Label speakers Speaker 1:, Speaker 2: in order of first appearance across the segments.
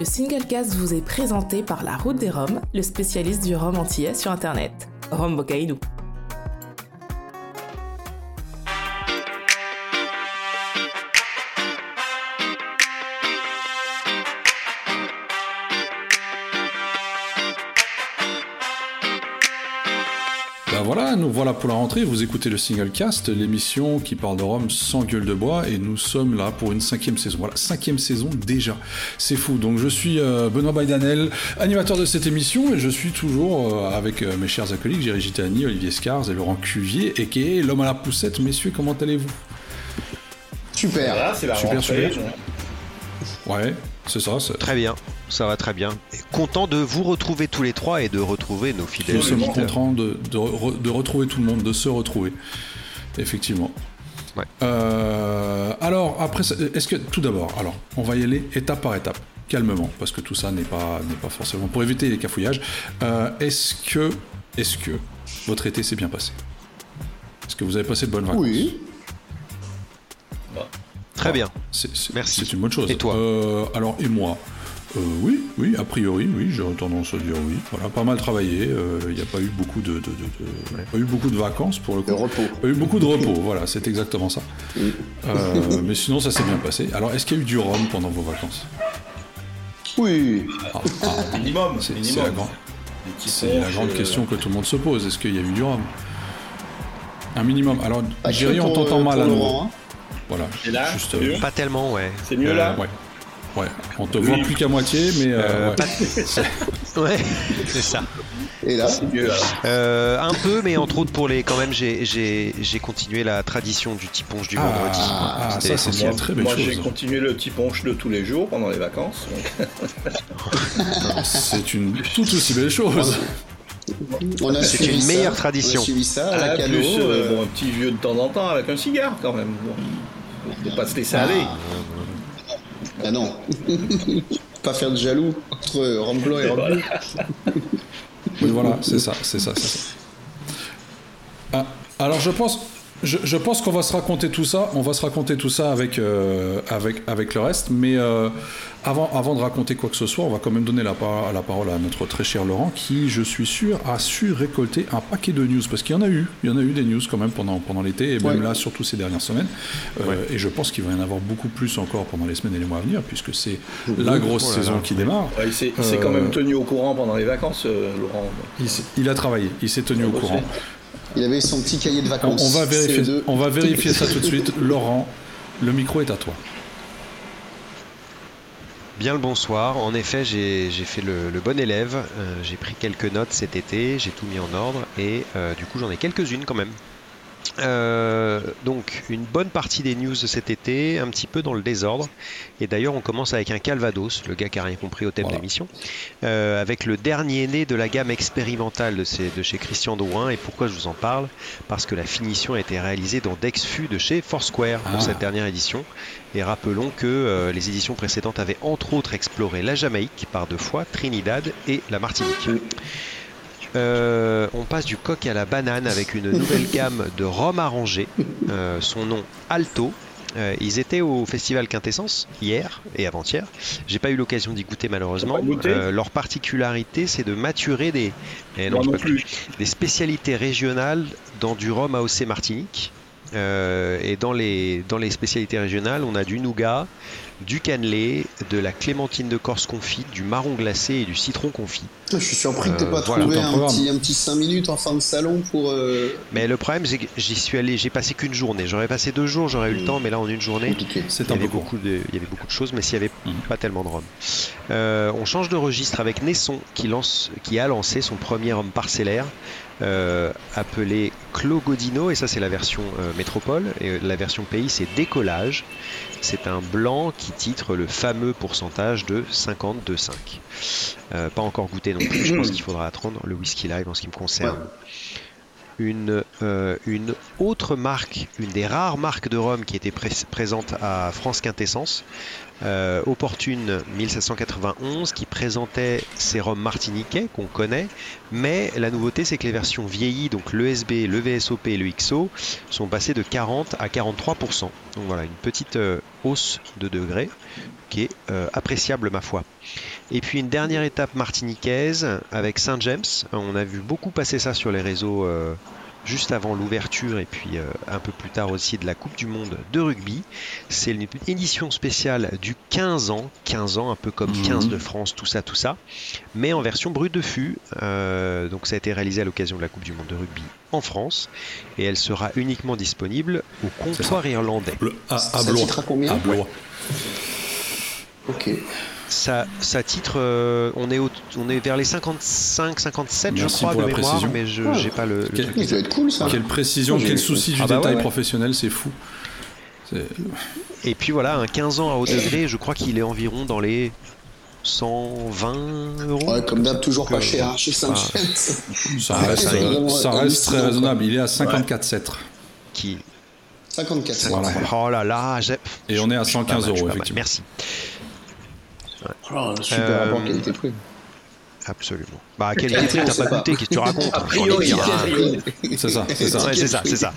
Speaker 1: Le single cast vous est présenté par La Route des Roms, le spécialiste du rhum antillais sur internet. Rhum Bocaïdou.
Speaker 2: Voilà, pour la rentrée. Vous écoutez le Single Cast, l'émission qui parle de Rome sans gueule de bois, et nous sommes là pour une cinquième saison. Voilà, cinquième saison déjà. C'est fou. Donc je suis euh, Benoît Baidanel, animateur de cette émission, et je suis toujours euh, avec euh, mes chers acolytes, Jerry Gitani, Olivier Scars et Laurent Cuvier, et qui est l'homme à la poussette. Messieurs, comment allez-vous?
Speaker 3: Super.
Speaker 4: Voilà, c'est la
Speaker 2: Super,
Speaker 4: rentrée.
Speaker 2: super. Ouais, c'est ça. c'est-
Speaker 5: Très bien, ça va très bien. Et content de vous retrouver tous les trois et de retrouver nos fidèles
Speaker 2: Nous sommes contents de, de re- de retrouver tout le monde, de se retrouver. Effectivement.
Speaker 5: Ouais.
Speaker 2: Euh, alors, après, est-ce que, tout d'abord, alors, on va y aller étape par étape, calmement, parce que tout ça n'est pas, n'est pas forcément pour éviter les cafouillages. Euh, est-ce que, est-ce que votre été s'est bien passé? Est-ce que vous avez passé de bonnes vacances?
Speaker 3: Oui.
Speaker 5: Très bien.
Speaker 2: C'est- c'est-
Speaker 5: Merci.
Speaker 2: C'est une bonne chose.
Speaker 5: Et toi?
Speaker 2: Euh, Alors, et moi? Euh, oui, oui, a priori, oui, j'ai tendance à dire oui. Voilà, pas mal travaillé. euh, Il n'y a pas eu beaucoup de, de- de- de- pas eu beaucoup de vacances pour le coup.
Speaker 3: De repos.
Speaker 2: Pas eu beaucoup de repos. voilà, c'est exactement ça. Euh, mais sinon, ça s'est bien passé. Alors, est-ce qu'il y a eu du rhum pendant vos vacances?
Speaker 3: Oui.
Speaker 2: Ah, ah,
Speaker 4: Minimum.
Speaker 2: C'est la, grande- la
Speaker 4: euh,
Speaker 2: question que tout le monde se pose. Est-ce qu'il y a eu du rhum? Un minimum. Alors,
Speaker 3: que
Speaker 2: on t'entend mal à nouveau.
Speaker 3: Hein.
Speaker 2: Voilà.
Speaker 4: Et là,
Speaker 2: Juste, euh,
Speaker 5: Pas tellement, ouais.
Speaker 4: C'est mieux là
Speaker 2: Ouais. Ouais. On te
Speaker 4: Oui.
Speaker 2: voit plus qu'à moitié, mais euh,
Speaker 5: Euh,
Speaker 2: ouais.
Speaker 5: c'est ça.
Speaker 3: Et là,
Speaker 4: C'est mieux là.
Speaker 5: Euh, un peu, mais entre autres pour les. Quand même, j'ai- j'ai j'ai continué la tradition du petit ponche du
Speaker 2: Ah,
Speaker 5: vendredi.
Speaker 2: ah, ça, c'est
Speaker 5: essentiel.
Speaker 2: une très belle
Speaker 4: Moi,
Speaker 2: chose.
Speaker 4: j'ai continué le petit ponche de tous les jours pendant les vacances. donc.
Speaker 2: C'est une tout aussi belle chose.
Speaker 3: on a
Speaker 5: C'est
Speaker 3: suivi
Speaker 5: une
Speaker 3: ça.
Speaker 5: meilleure tradition.
Speaker 3: On a suivi ça à
Speaker 4: Ah,
Speaker 3: la cano.
Speaker 4: plus, euh, bon, un petit vieux de temps en temps avec un cigare quand même. Bon. Faut pas se laisser aller.
Speaker 3: Ah non. pas faire de jaloux entre Rome blanc et bleu.
Speaker 2: Oui, voilà, c'est ça, c'est ça, c'est ça. Ah, alors je pense, je, je pense qu'on va se raconter tout ça. On va se raconter tout ça avec euh, avec avec le reste. Mais euh, avant avant de raconter quoi que ce soit, on va quand même donner la, par- la parole à notre très cher Laurent, qui, je suis sûr, a su récolter un paquet de news parce qu'il y en a eu, il y en a eu des news quand même pendant pendant l'été et même
Speaker 3: Ouais.
Speaker 2: là, surtout ces dernières semaines. Euh, Et je pense qu'il va y en avoir beaucoup plus encore pendant les semaines et les mois à venir, puisque c'est la grosse
Speaker 5: Oh là là.
Speaker 2: saison qui démarre.
Speaker 4: Ouais, il s'est quand même tenu au courant pendant les vacances, euh, Laurent.
Speaker 2: Il, a travaillé, il s'est tenu au courant.
Speaker 3: Il avait son petit cahier de
Speaker 2: On,
Speaker 3: vacances.
Speaker 2: on va vérifier,
Speaker 3: CE2.
Speaker 2: on va vérifier ça tout de suite. Laurent, le micro est à toi.
Speaker 5: Bien le bonsoir. En effet, j'ai j'ai fait le, le bon élève. Euh, j'ai pris quelques notes cet été, j'ai tout mis en ordre et euh, du coup j'en ai quelques-unes quand même. Euh, donc une bonne partie des news de cet été, un petit peu dans le désordre. Et d'ailleurs on commence avec un Calvados, le gars qui a rien compris au thème
Speaker 2: Voilà.
Speaker 5: de l'émission, euh, avec le dernier né de la gamme expérimentale de, ces- de chez Christian Drouin. Et pourquoi je vous en parle? Parce que la finition a été réalisée dans Dexfu de chez Foursquare pour
Speaker 2: Ah.
Speaker 5: cette dernière édition. Et rappelons que euh, les éditions précédentes avaient entre autres exploré la Jamaïque par deux fois, Trinidad et la Martinique. Euh, on passe du coq à la banane avec une nouvelle gamme de rhum arrangé. Euh, son nom Alto. Euh, ils étaient au festival Quintessence hier et avant-hier. J'ai pas eu l'occasion d'y goûter malheureusement. Euh, leur particularité, c'est de maturer des, eh non,
Speaker 4: Moi
Speaker 5: j'ai
Speaker 4: non
Speaker 5: pas
Speaker 4: plus.
Speaker 5: des spécialités régionales dans du rhum AOC Martinique. Euh, et dans les, dans les spécialités régionales, on a du nougat, du cannelé, de la clémentine de Corse confite, du marron glacé et du citron confit.
Speaker 3: Je suis surpris que
Speaker 5: Euh,
Speaker 3: pas
Speaker 5: voilà,
Speaker 3: trouvé
Speaker 2: un
Speaker 3: petit, un petit 5 minutes en fin de salon pour. euh,
Speaker 5: Mais le problème, c'est que j'y suis allé, j'ai passé qu'une journée. J'aurais passé deux jours, j'aurais eu le temps, mais là en une journée,
Speaker 3: compliqué.
Speaker 2: C'est
Speaker 5: il y,
Speaker 2: un
Speaker 5: avait beaucoup de, il y avait beaucoup de choses, mais s'il n'y avait
Speaker 2: Mhm.
Speaker 5: pas tellement de rhum. Euh, on change de registre avec Nesson qui, lance, qui a lancé son premier rhum parcellaire euh, appelé Clos Godino, et ça c'est la version euh, métropole, et euh, la version pays c'est Décollage. C'est un blanc qui titre le fameux pourcentage de 52,5. Euh, pas encore goûté non plus, je pense qu'il faudra attendre le whisky live en ce qui me concerne. Une, euh, une autre marque, une des rares marques de rhum qui était pré- présente à France Quintessence, euh, Opportune 1791 qui présentait ces rhums martiniquais qu'on connaît, mais la nouveauté c'est que les versions vieillies, donc l'ESB, le VSOP et le XO, sont passées de 40 à 43%. Donc voilà, une petite euh, hausse de degrés qui est euh, appréciable ma foi. Et puis une dernière étape martiniquaise avec Saint James. On a vu beaucoup passer ça sur les réseaux juste avant l'ouverture et puis euh, un peu plus tard aussi de la Coupe du Monde de rugby. C'est une édition spéciale du 15 ans, 15 ans un peu comme 15 de France, tout ça, tout ça, mais en version brut de fût. Euh, donc ça a été réalisé à l'occasion de la Coupe du Monde de rugby en France et elle sera uniquement disponible au comptoir irlandais.
Speaker 2: Le- à, à
Speaker 3: Ça
Speaker 2: Blois.
Speaker 3: combien
Speaker 2: À Blois.
Speaker 3: Ok.
Speaker 5: Ça, ça titre, euh, on, est au- on est vers les 55, 57 je crois de mémoire,
Speaker 2: précision.
Speaker 5: mais je
Speaker 3: Ah.
Speaker 5: j'ai pas le, le
Speaker 2: Quel-
Speaker 5: truc.
Speaker 3: Il doit être cool ça.
Speaker 2: Quelle précision, quel souci du
Speaker 5: Ah bah ouais,
Speaker 2: détail
Speaker 5: ouais.
Speaker 2: professionnel, c'est fou.
Speaker 5: Et puis voilà, un 15 ans à haut degré, je crois qu'il est environ dans les 120 euros.
Speaker 3: Ouais, comme d'hab, toujours pas
Speaker 5: Euh,
Speaker 3: cher hein, chez
Speaker 5: ah.
Speaker 3: Saint-James.
Speaker 2: Ça
Speaker 3: Ouais,
Speaker 2: reste, euh, ça reste très raisonnable. Il est à 54,7.
Speaker 5: Qui...
Speaker 3: 54
Speaker 2: Voilà.
Speaker 5: Oh là là, j'ai-
Speaker 2: Et on est à
Speaker 5: je suis pas
Speaker 2: 115
Speaker 5: mal, je suis
Speaker 2: euros, effectivement.
Speaker 5: Merci,
Speaker 3: Oh, super
Speaker 5: Euh,
Speaker 3: rapport qualité-prix.
Speaker 5: absolument. Bah, qualité prix,
Speaker 3: on
Speaker 5: t'as pas
Speaker 3: pas.
Speaker 5: goûté, qu'est-ce que tu racontes
Speaker 4: A priori,
Speaker 5: J'en ai
Speaker 4: a
Speaker 5: tiré un.
Speaker 4: priori.
Speaker 2: C'est ça, c'est ça.
Speaker 5: Ouais, c'est ça, c'est ça.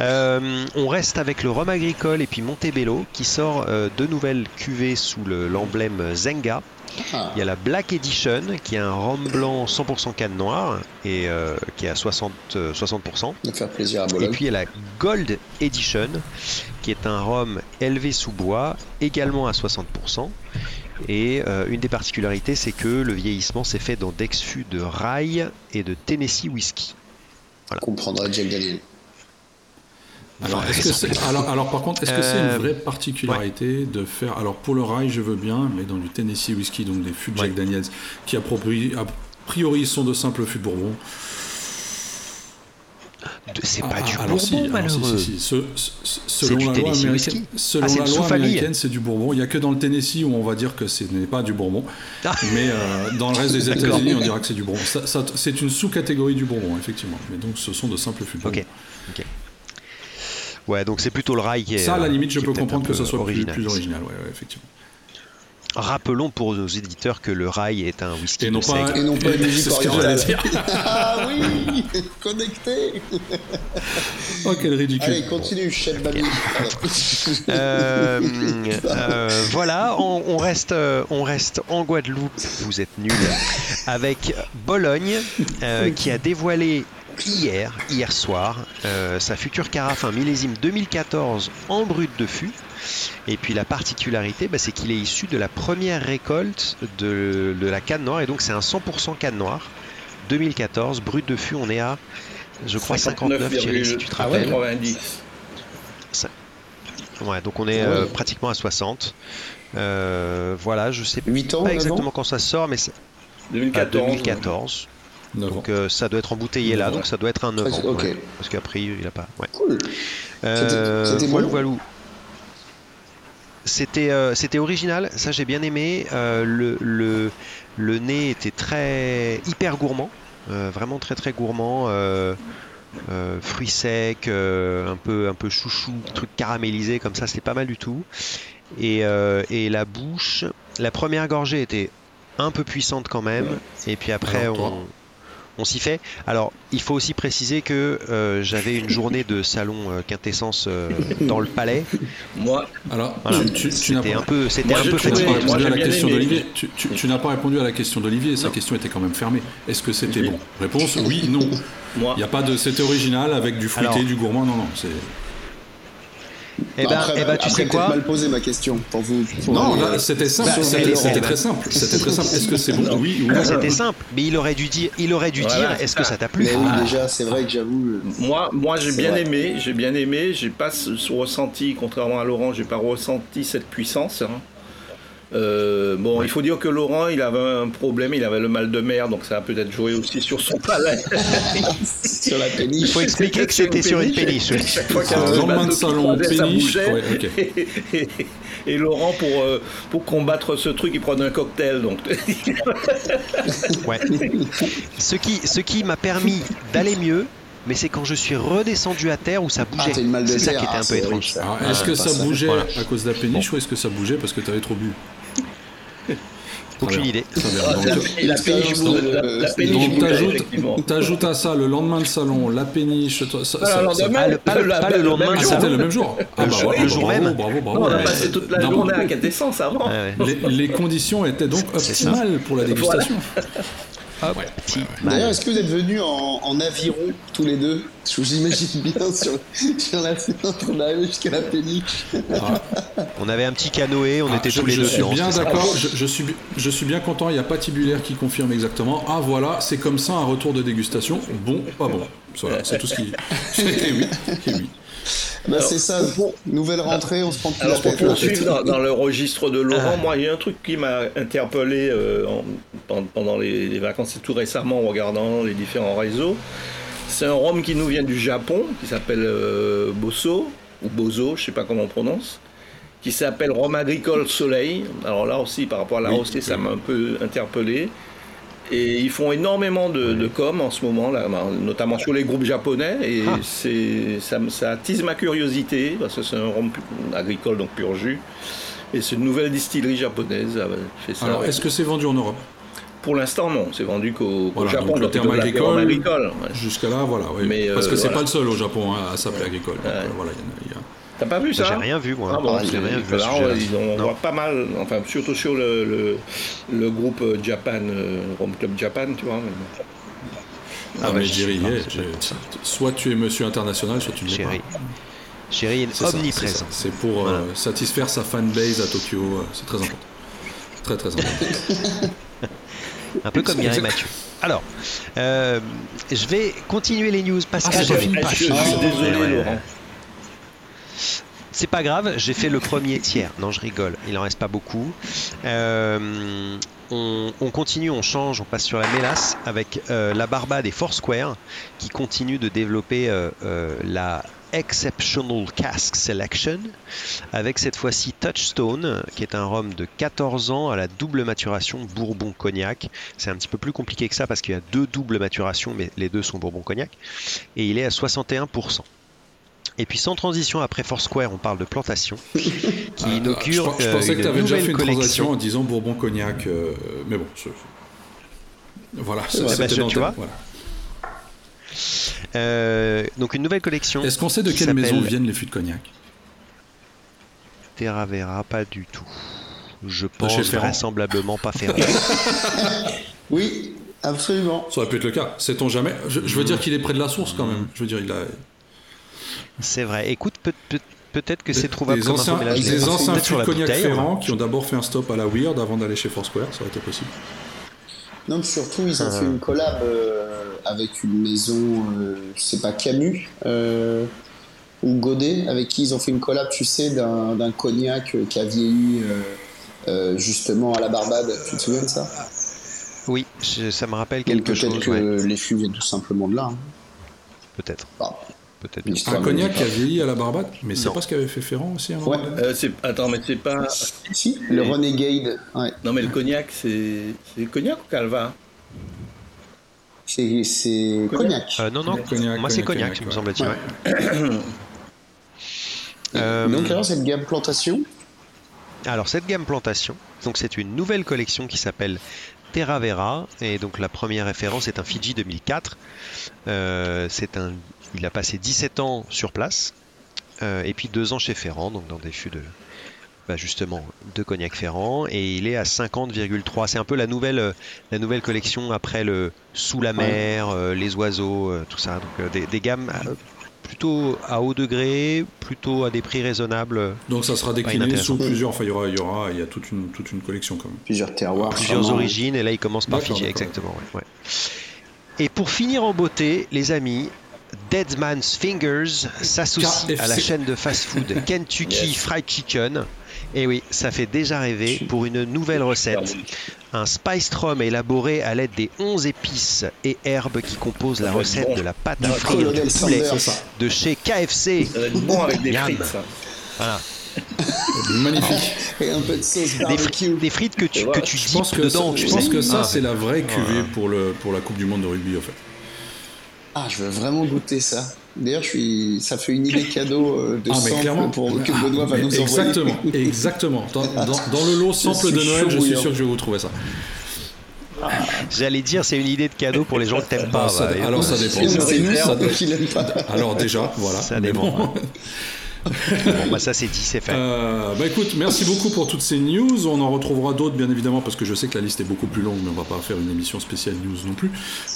Speaker 5: Euh, on reste avec le rhum agricole et puis Montebello qui sort euh, deux nouvelles cuvées sous le- l'emblème Zenga.
Speaker 3: Ah,
Speaker 5: Il y a la Black Edition qui est un rhum blanc 100% canne noire et euh, qui est à 60, euh, 60%.
Speaker 3: de faire plaisir à
Speaker 5: Et puis il y a la Gold Edition qui est un rhum élevé sous bois également à 60%. Et euh, une des particularités c'est que le vieillissement s'est fait dans des fûts de Rye et de Tennessee Whiskey.
Speaker 3: On comprendra Jack Daniel.
Speaker 2: Alors, est-ce que c'est- alors, alors, par contre, est-ce que c'est
Speaker 5: Euh,
Speaker 2: une vraie particularité de faire. Alors, pour le rail, je veux bien, mais dans du Tennessee Whiskey, donc des fûts Jack
Speaker 5: Ouais.
Speaker 2: Daniels, qui a priori, sont de simples fûts Bourbon.
Speaker 5: C'est
Speaker 2: Ah,
Speaker 5: pas
Speaker 2: ah,
Speaker 5: du
Speaker 2: alors
Speaker 5: Bourbon
Speaker 2: si, alors si,
Speaker 5: malheureux.
Speaker 2: si, si. Ce- ce- selon
Speaker 5: du
Speaker 2: la loi américaine, selon
Speaker 5: Ah, c'est
Speaker 2: la loi américaine, c'est du Bourbon. Il n'y a que dans le Tennessee où on va dire que ce n'est pas du Bourbon,
Speaker 5: Ah.
Speaker 2: mais euh, dans le reste des États-Unis, on dira que c'est du Bourbon. C'est une sous-catégorie du Bourbon, effectivement. Mais donc, ce sont de simples fûts
Speaker 5: ok. Ouais, donc c'est plutôt le rail qui est.
Speaker 2: Ça, à la
Speaker 5: euh,
Speaker 2: limite, je peux comprendre
Speaker 5: un
Speaker 2: que ce soit plus,
Speaker 5: original.
Speaker 2: plus original. Ouais, ouais, effectivement.
Speaker 5: Rappelons pour nos éditeurs que le rail est un whisky
Speaker 2: Et non pas,
Speaker 5: seigle.
Speaker 3: Et non pas une musique orientale.
Speaker 2: dire.
Speaker 3: Ah oui Connecté
Speaker 2: Oh, quel ridicule.
Speaker 3: Allez, continue, chef Babi.
Speaker 5: Euh, euh, voilà, on, on reste, euh, on reste en Guadeloupe. Vous êtes nuls. Avec Bologne, euh, qui a dévoilé hier, hier soir, euh, sa future carafe, un millésime 2014 en brut de fût. Et puis la particularité, bah, c'est qu'il est issu de la première récolte de, de la canne noire, et donc c'est un 100% canne noire. 2014, brut de fût, on est à, je crois, 59, Thierry, si tu te
Speaker 4: Ah ouais,
Speaker 5: rappelles.
Speaker 4: 90.
Speaker 5: Ouais, donc on est
Speaker 3: ouais.
Speaker 5: euh, pratiquement à 60. Euh, voilà, je sais
Speaker 3: 8 ans,
Speaker 5: pas
Speaker 3: 9
Speaker 5: exactement
Speaker 3: ans
Speaker 5: quand ça sort, mais c'est à
Speaker 4: 2014.
Speaker 5: 2014. Donc euh, ça doit être embouteillé là,
Speaker 2: Ouais.
Speaker 5: donc ça doit être un 9 ans. Ouais. parce qu'après il a pas. Ouais.
Speaker 3: Cool.
Speaker 5: Euh,
Speaker 3: c'était bon
Speaker 5: euh, c'était original, ça j'ai bien aimé. Euh, le, le, le nez était très hyper gourmand, euh, vraiment très très gourmand. euh, euh, fruits secs, euh, un peu un peu chouchou, truc caramélisé comme ça, c'était pas mal du tout. Et, euh, et la bouche, la première gorgée était un peu puissante quand même, et puis après
Speaker 2: Alors, toi
Speaker 5: on, on s'y fait. Alors il faut aussi préciser que euh, j'avais une journée de salon euh, quintessence euh, dans le palais.
Speaker 4: Moi,
Speaker 2: Alors,
Speaker 5: Voilà.
Speaker 2: tu,
Speaker 5: C'était
Speaker 2: pas,
Speaker 5: un peu, c'était
Speaker 4: Moi,
Speaker 5: un
Speaker 4: j'ai
Speaker 5: peu
Speaker 2: tu n'as pas
Speaker 4: moi,
Speaker 2: répondu à la question d'Olivier. Tu, tu- tu n'as pas répondu à la question d'Olivier. Sa question était quand même fermée. Est-ce que c'était
Speaker 4: Oui.
Speaker 2: bon? Réponse oui, non.
Speaker 4: moi,
Speaker 2: Il n'y a pas de. C'était original avec du fruité,
Speaker 5: Alors-
Speaker 2: du gourmand. Non, non. C'est.
Speaker 5: Eh ben,
Speaker 3: Après,
Speaker 5: eh ben, tu
Speaker 3: après,
Speaker 5: sais quoi
Speaker 3: mal posé ma question pour vous. pour,
Speaker 2: Non,
Speaker 3: euh,
Speaker 2: c'était simple.
Speaker 5: Bah,
Speaker 2: c'était très simple. C'était très simple. Est-ce que c'est bon? Oui ou non
Speaker 5: Ah, C'était simple, mais il aurait dû dire, il aurait dû
Speaker 4: Voilà,
Speaker 5: dire,
Speaker 4: c'est
Speaker 5: est-ce que
Speaker 4: ça.
Speaker 5: t'a plu?
Speaker 3: Mais oui, déjà, c'est vrai que j'avoue. euh,
Speaker 4: moi, moi j'ai bien aimé, j'ai bien aimé, j'ai pas ressenti, contrairement à Laurent, j'ai pas ressenti cette puissance. hein. Euh, bon, il faut dire que Laurent, il avait un problème, il avait le mal de mer, donc ça a peut-être joué aussi sur son palais.
Speaker 3: sur la
Speaker 5: Il
Speaker 3: péniche.
Speaker 5: faut expliquer que c'était sur une péniche. oui.
Speaker 4: Chaque fois qu'il y
Speaker 2: Un
Speaker 4: avait un
Speaker 2: lendemain de salon,
Speaker 4: croisait, ça
Speaker 2: péniche.
Speaker 4: bougeait.
Speaker 2: Ouais, ok.
Speaker 4: et, et- et Laurent, pour, euh, pour combattre ce truc, il prenait un cocktail. Donc,
Speaker 5: Ouais. Ce qui, ce qui m'a permis d'aller mieux, mais c'est quand je suis redescendu à terre où ça
Speaker 3: Ah,
Speaker 5: bougeait.
Speaker 3: de
Speaker 5: c'est ça qui était
Speaker 3: Ah,
Speaker 5: un peu
Speaker 3: c'est
Speaker 5: étrange.
Speaker 2: est-ce que ça
Speaker 3: ça.
Speaker 2: bougeait
Speaker 5: Voilà.
Speaker 2: à cause de la péniche ou est-ce que ça bougeait parce que tu avais trop bu
Speaker 5: Aucune idée.
Speaker 4: Ah, la, péniche,
Speaker 3: donc, euh,
Speaker 4: péniche
Speaker 2: donc
Speaker 4: bougeait,
Speaker 2: t'ajoutes, à ça le lendemain de salon, la péniche, ça,
Speaker 4: Ah,
Speaker 5: Ah, pas le- lendemain
Speaker 2: Ah, c'était le même jour Ah,
Speaker 5: Le
Speaker 2: bah
Speaker 5: jour- le jour même.
Speaker 2: Bravo, bravo.
Speaker 4: On a passé toute la journée à quintessence avant.
Speaker 5: Ouais, ouais.
Speaker 2: les, conditions étaient donc optimales pour la dégustation.
Speaker 5: Hop, petit mal.
Speaker 3: D'ailleurs, est-ce que vous êtes venus en, en aviron tous les deux Je vous imagine bien sur, sur la fenêtre d'arriver jusqu'à la péniche.
Speaker 5: On avait un petit canoë, on
Speaker 2: Ah,
Speaker 5: était
Speaker 2: je,
Speaker 5: tous les
Speaker 2: je
Speaker 5: deux
Speaker 2: suis
Speaker 5: dedans.
Speaker 2: bien d'accord, je, je suis, bi- je suis bien content, il n'y a pas Tibulaire qui confirme exactement. Ah voilà, c'est comme ça un retour de dégustation. Bon, pas bon. Voilà, c'est tout ce qui. Et oui, et oui.
Speaker 3: Bah, c'est ça. Nouvelle rentrée, on se prend plus
Speaker 4: Alors
Speaker 3: la
Speaker 4: pour
Speaker 3: tête. là.
Speaker 4: poursuivre dans, dans le registre de Laurent,
Speaker 5: Ah.
Speaker 4: moi il y a un truc qui m'a interpellé euh, en- pen- pendant les, les vacances et tout récemment en regardant les différents réseaux. C'est un rhum qui nous vient du Japon, qui s'appelle euh, Bosso, ou Bozo, je sais pas comment on prononce, qui s'appelle Rhum agricole Soleil. Alors là aussi, par rapport à la
Speaker 2: Oui,
Speaker 4: hausse, ça m'a un peu interpellé. Et ils font énormément de, de com en ce moment, là, bah, notamment sur les groupes japonais. Et
Speaker 5: Ah.
Speaker 4: c'est, ça, attise ma curiosité, parce que c'est un rhum agricole, donc pur jus. Et c'est une nouvelle distillerie japonaise euh, fait ça.
Speaker 2: Alors, est-ce que c'est vendu en Europe?
Speaker 4: Pour l'instant, non. C'est vendu qu'au,
Speaker 2: Voilà,
Speaker 4: Japon.
Speaker 2: donc le
Speaker 4: donc
Speaker 2: terme agricole-
Speaker 4: agricole, ouais.
Speaker 2: Jusqu'à là, voilà. oui.
Speaker 4: Mais,
Speaker 2: Parce
Speaker 4: euh,
Speaker 2: que c'est
Speaker 4: voilà.
Speaker 2: pas le seul au Japon hein, à s'appeler agricole. Donc,
Speaker 4: Ouais.
Speaker 2: euh, voilà, il y a- y a-
Speaker 4: T'as pas vu ça
Speaker 5: J'ai rien vu, moi.
Speaker 4: Ah bon,
Speaker 3: Ah,
Speaker 5: j'ai
Speaker 4: c'est-
Speaker 5: rien vu.
Speaker 4: là, ils ont- on voit pas mal, enfin surtout sur le, le, le groupe euh, Japan, euh, Rome Club Japan, tu vois. mais.
Speaker 2: Ah,
Speaker 5: bah,
Speaker 2: mais Jerry, j'ai- soit tu es monsieur international, soit tu ne l'es pas.
Speaker 5: Chérie est omniprésent.
Speaker 2: C'est pour euh, satisfaire sa fanbase à Tokyo. euh, C'est très important. Très très important.
Speaker 5: Un peu comme Mireille. Mathieu. Alors, euh, je vais continuer les news parce
Speaker 2: Ah,
Speaker 4: Je suis
Speaker 5: fini.
Speaker 4: désolé. Laurent.
Speaker 5: C'est pas grave, j'ai fait le premier tiers. Non, je rigole, il en reste pas beaucoup. Euh, on, on continue, on change, on passe sur la mélasse avec euh, la Barbade et Foursquare qui continuent de développer euh, la Exceptional Cask Selection avec cette fois-ci Touchstone qui est un rhum de 14 ans à la double maturation Bourbon-Cognac. C'est un petit peu plus compliqué que ça parce qu'il y a deux doubles maturations mais les deux sont Bourbon-Cognac et il est à 61%. Et puis sans transition après Foursquare, on parle de plantation qui
Speaker 2: Ah,
Speaker 5: inaugure
Speaker 2: je, je
Speaker 5: euh,
Speaker 2: pensais que
Speaker 5: une
Speaker 2: tu avais déjà
Speaker 5: nouvelle
Speaker 2: fait une
Speaker 5: collection.
Speaker 2: en disant Bourbon Cognac. euh, mais bon, je- voilà, ça,
Speaker 5: bah, tu
Speaker 2: ta-
Speaker 5: vois.
Speaker 2: voilà.
Speaker 5: Euh, donc une nouvelle collection.
Speaker 2: Est-ce qu'on sait de quelle maison viennent les fûts de cognac?
Speaker 5: Terra Vera, pas du tout. Je pense
Speaker 2: Ferrand.
Speaker 5: vraisemblablement pas Ferrand.
Speaker 3: Oui, absolument.
Speaker 2: Ça aurait pu être le cas. Sait-on jamais? Je, je veux dire qu'il est près de la source quand même. Je veux dire, il a
Speaker 5: C'est vrai. Écoute, peut- peut- peut-être que c'est trouvable
Speaker 2: des
Speaker 5: comme
Speaker 2: anciens,
Speaker 5: mais
Speaker 2: des
Speaker 5: pas.
Speaker 2: anciens
Speaker 5: Peut-être sur
Speaker 2: de
Speaker 5: la
Speaker 2: cognac
Speaker 5: bouteille, hein.
Speaker 2: Ferrand qui ont d'abord fait un stop à la Weird avant d'aller chez Foursquare. Ça aurait été possible.
Speaker 3: Non, puis surtout, ils ont
Speaker 5: Ah.
Speaker 3: fait une collab euh, avec une maison, euh, je sais pas, Camus euh, ou Godet, avec qui ils ont fait une collab, tu sais, d'un d'un cognac euh, qui a vieilli euh, euh, justement à la Barbade. Tu te souviens de ça?
Speaker 5: Oui, je- ça me rappelle
Speaker 3: Donc
Speaker 5: quelque
Speaker 3: Peut-être
Speaker 5: chose.
Speaker 3: que
Speaker 5: ouais.
Speaker 3: les fûts viennent tout simplement de là. hein.
Speaker 5: Peut-être.
Speaker 3: Bah,
Speaker 5: Peut-être.
Speaker 2: Un cognac qui a vieilli à la Barbade Mais c'est pas ce qu'avait fait Ferrand aussi à un moment
Speaker 3: Ouais.
Speaker 2: donné
Speaker 4: Euh, c'est- attends, mais c'est pas.
Speaker 3: Si, le Renegade, ouais.
Speaker 4: Non, mais le cognac, c'est. C'est cognac ou calva?
Speaker 3: C'est c'est cognac.
Speaker 5: Euh, non, non.
Speaker 2: Cognac,
Speaker 5: Moi, c'est
Speaker 2: cognac,
Speaker 5: me
Speaker 2: ouais.
Speaker 5: semble-t-il. ouais. Euh,
Speaker 3: Donc alors, cette gamme plantation,
Speaker 5: Alors cette gamme plantation, donc c'est une nouvelle collection qui s'appelle Terra Vera et donc la première référence est un Fiji 2004. Euh, c'est un, il a passé 17 ans sur place euh, et puis deux ans chez Ferrand, donc dans des fûts de bah, justement de cognac Ferrand et il est à 50,3. C'est un peu la nouvelle euh, la nouvelle collection après le sous la mer, euh, les oiseaux, euh, tout ça. Donc euh, des, des gammes plutôt à haut degré, plutôt à des prix raisonnables.
Speaker 2: Donc ça sera décliné sous plusieurs. Enfin, il y aura, il y aura, il y a toute une, toute une collection quand même.
Speaker 3: plusieurs terroirs.
Speaker 5: plusieurs origines et là il commence par
Speaker 2: d'accord.
Speaker 5: exactement ouais, ouais. et pour finir en beauté les amis Dead Man's Fingers s'associe à la chaîne de fast-food Kentucky
Speaker 4: Yes.
Speaker 5: Fried Chicken et oui ça fait déjà rêver pour une nouvelle recette un spiced rum élaboré à l'aide des 11 épices et herbes qui composent la recette
Speaker 4: bon.
Speaker 5: de la pâte à frire du poulet de chez KFC
Speaker 4: Ça va être bon avec des frites, ça.
Speaker 5: voilà.
Speaker 2: Magnifique.
Speaker 3: Et un peu de sauce
Speaker 5: des, frites, des frites que tu, que tu
Speaker 2: Je pense
Speaker 5: dippes
Speaker 2: que
Speaker 5: dedans
Speaker 2: ça, je pense que ça
Speaker 5: Ah.
Speaker 2: c'est la vraie cuvée pour, le, pour la Coupe du Monde de rugby en fait.
Speaker 3: Ah, je veux vraiment goûter ça. D'ailleurs, je suis... ça fait une idée cadeau euh, de
Speaker 2: Ah, mais
Speaker 3: sample
Speaker 2: clairement.
Speaker 3: pour que Benoît va nous envoyer.
Speaker 2: Exactement, exactement. Dans, dans- dans le lot sample de Noël, je suis sûr que je vais vous trouver ça.
Speaker 5: J'allais dire, c'est une idée de cadeau pour les gens que t'aimes
Speaker 2: Bah,
Speaker 5: pas.
Speaker 2: ça-
Speaker 5: bah,
Speaker 2: alors ça dépend. Ça-. Alors déjà, voilà.
Speaker 5: Ça dépend,
Speaker 2: bon.
Speaker 5: Bon, bah ça c'est dit, c'est fait.
Speaker 2: Euh, bah écoute, merci beaucoup pour toutes ces news. On en retrouvera d'autres, bien évidemment, parce que je sais que la liste est beaucoup plus longue, mais on va pas faire une émission spéciale news non plus.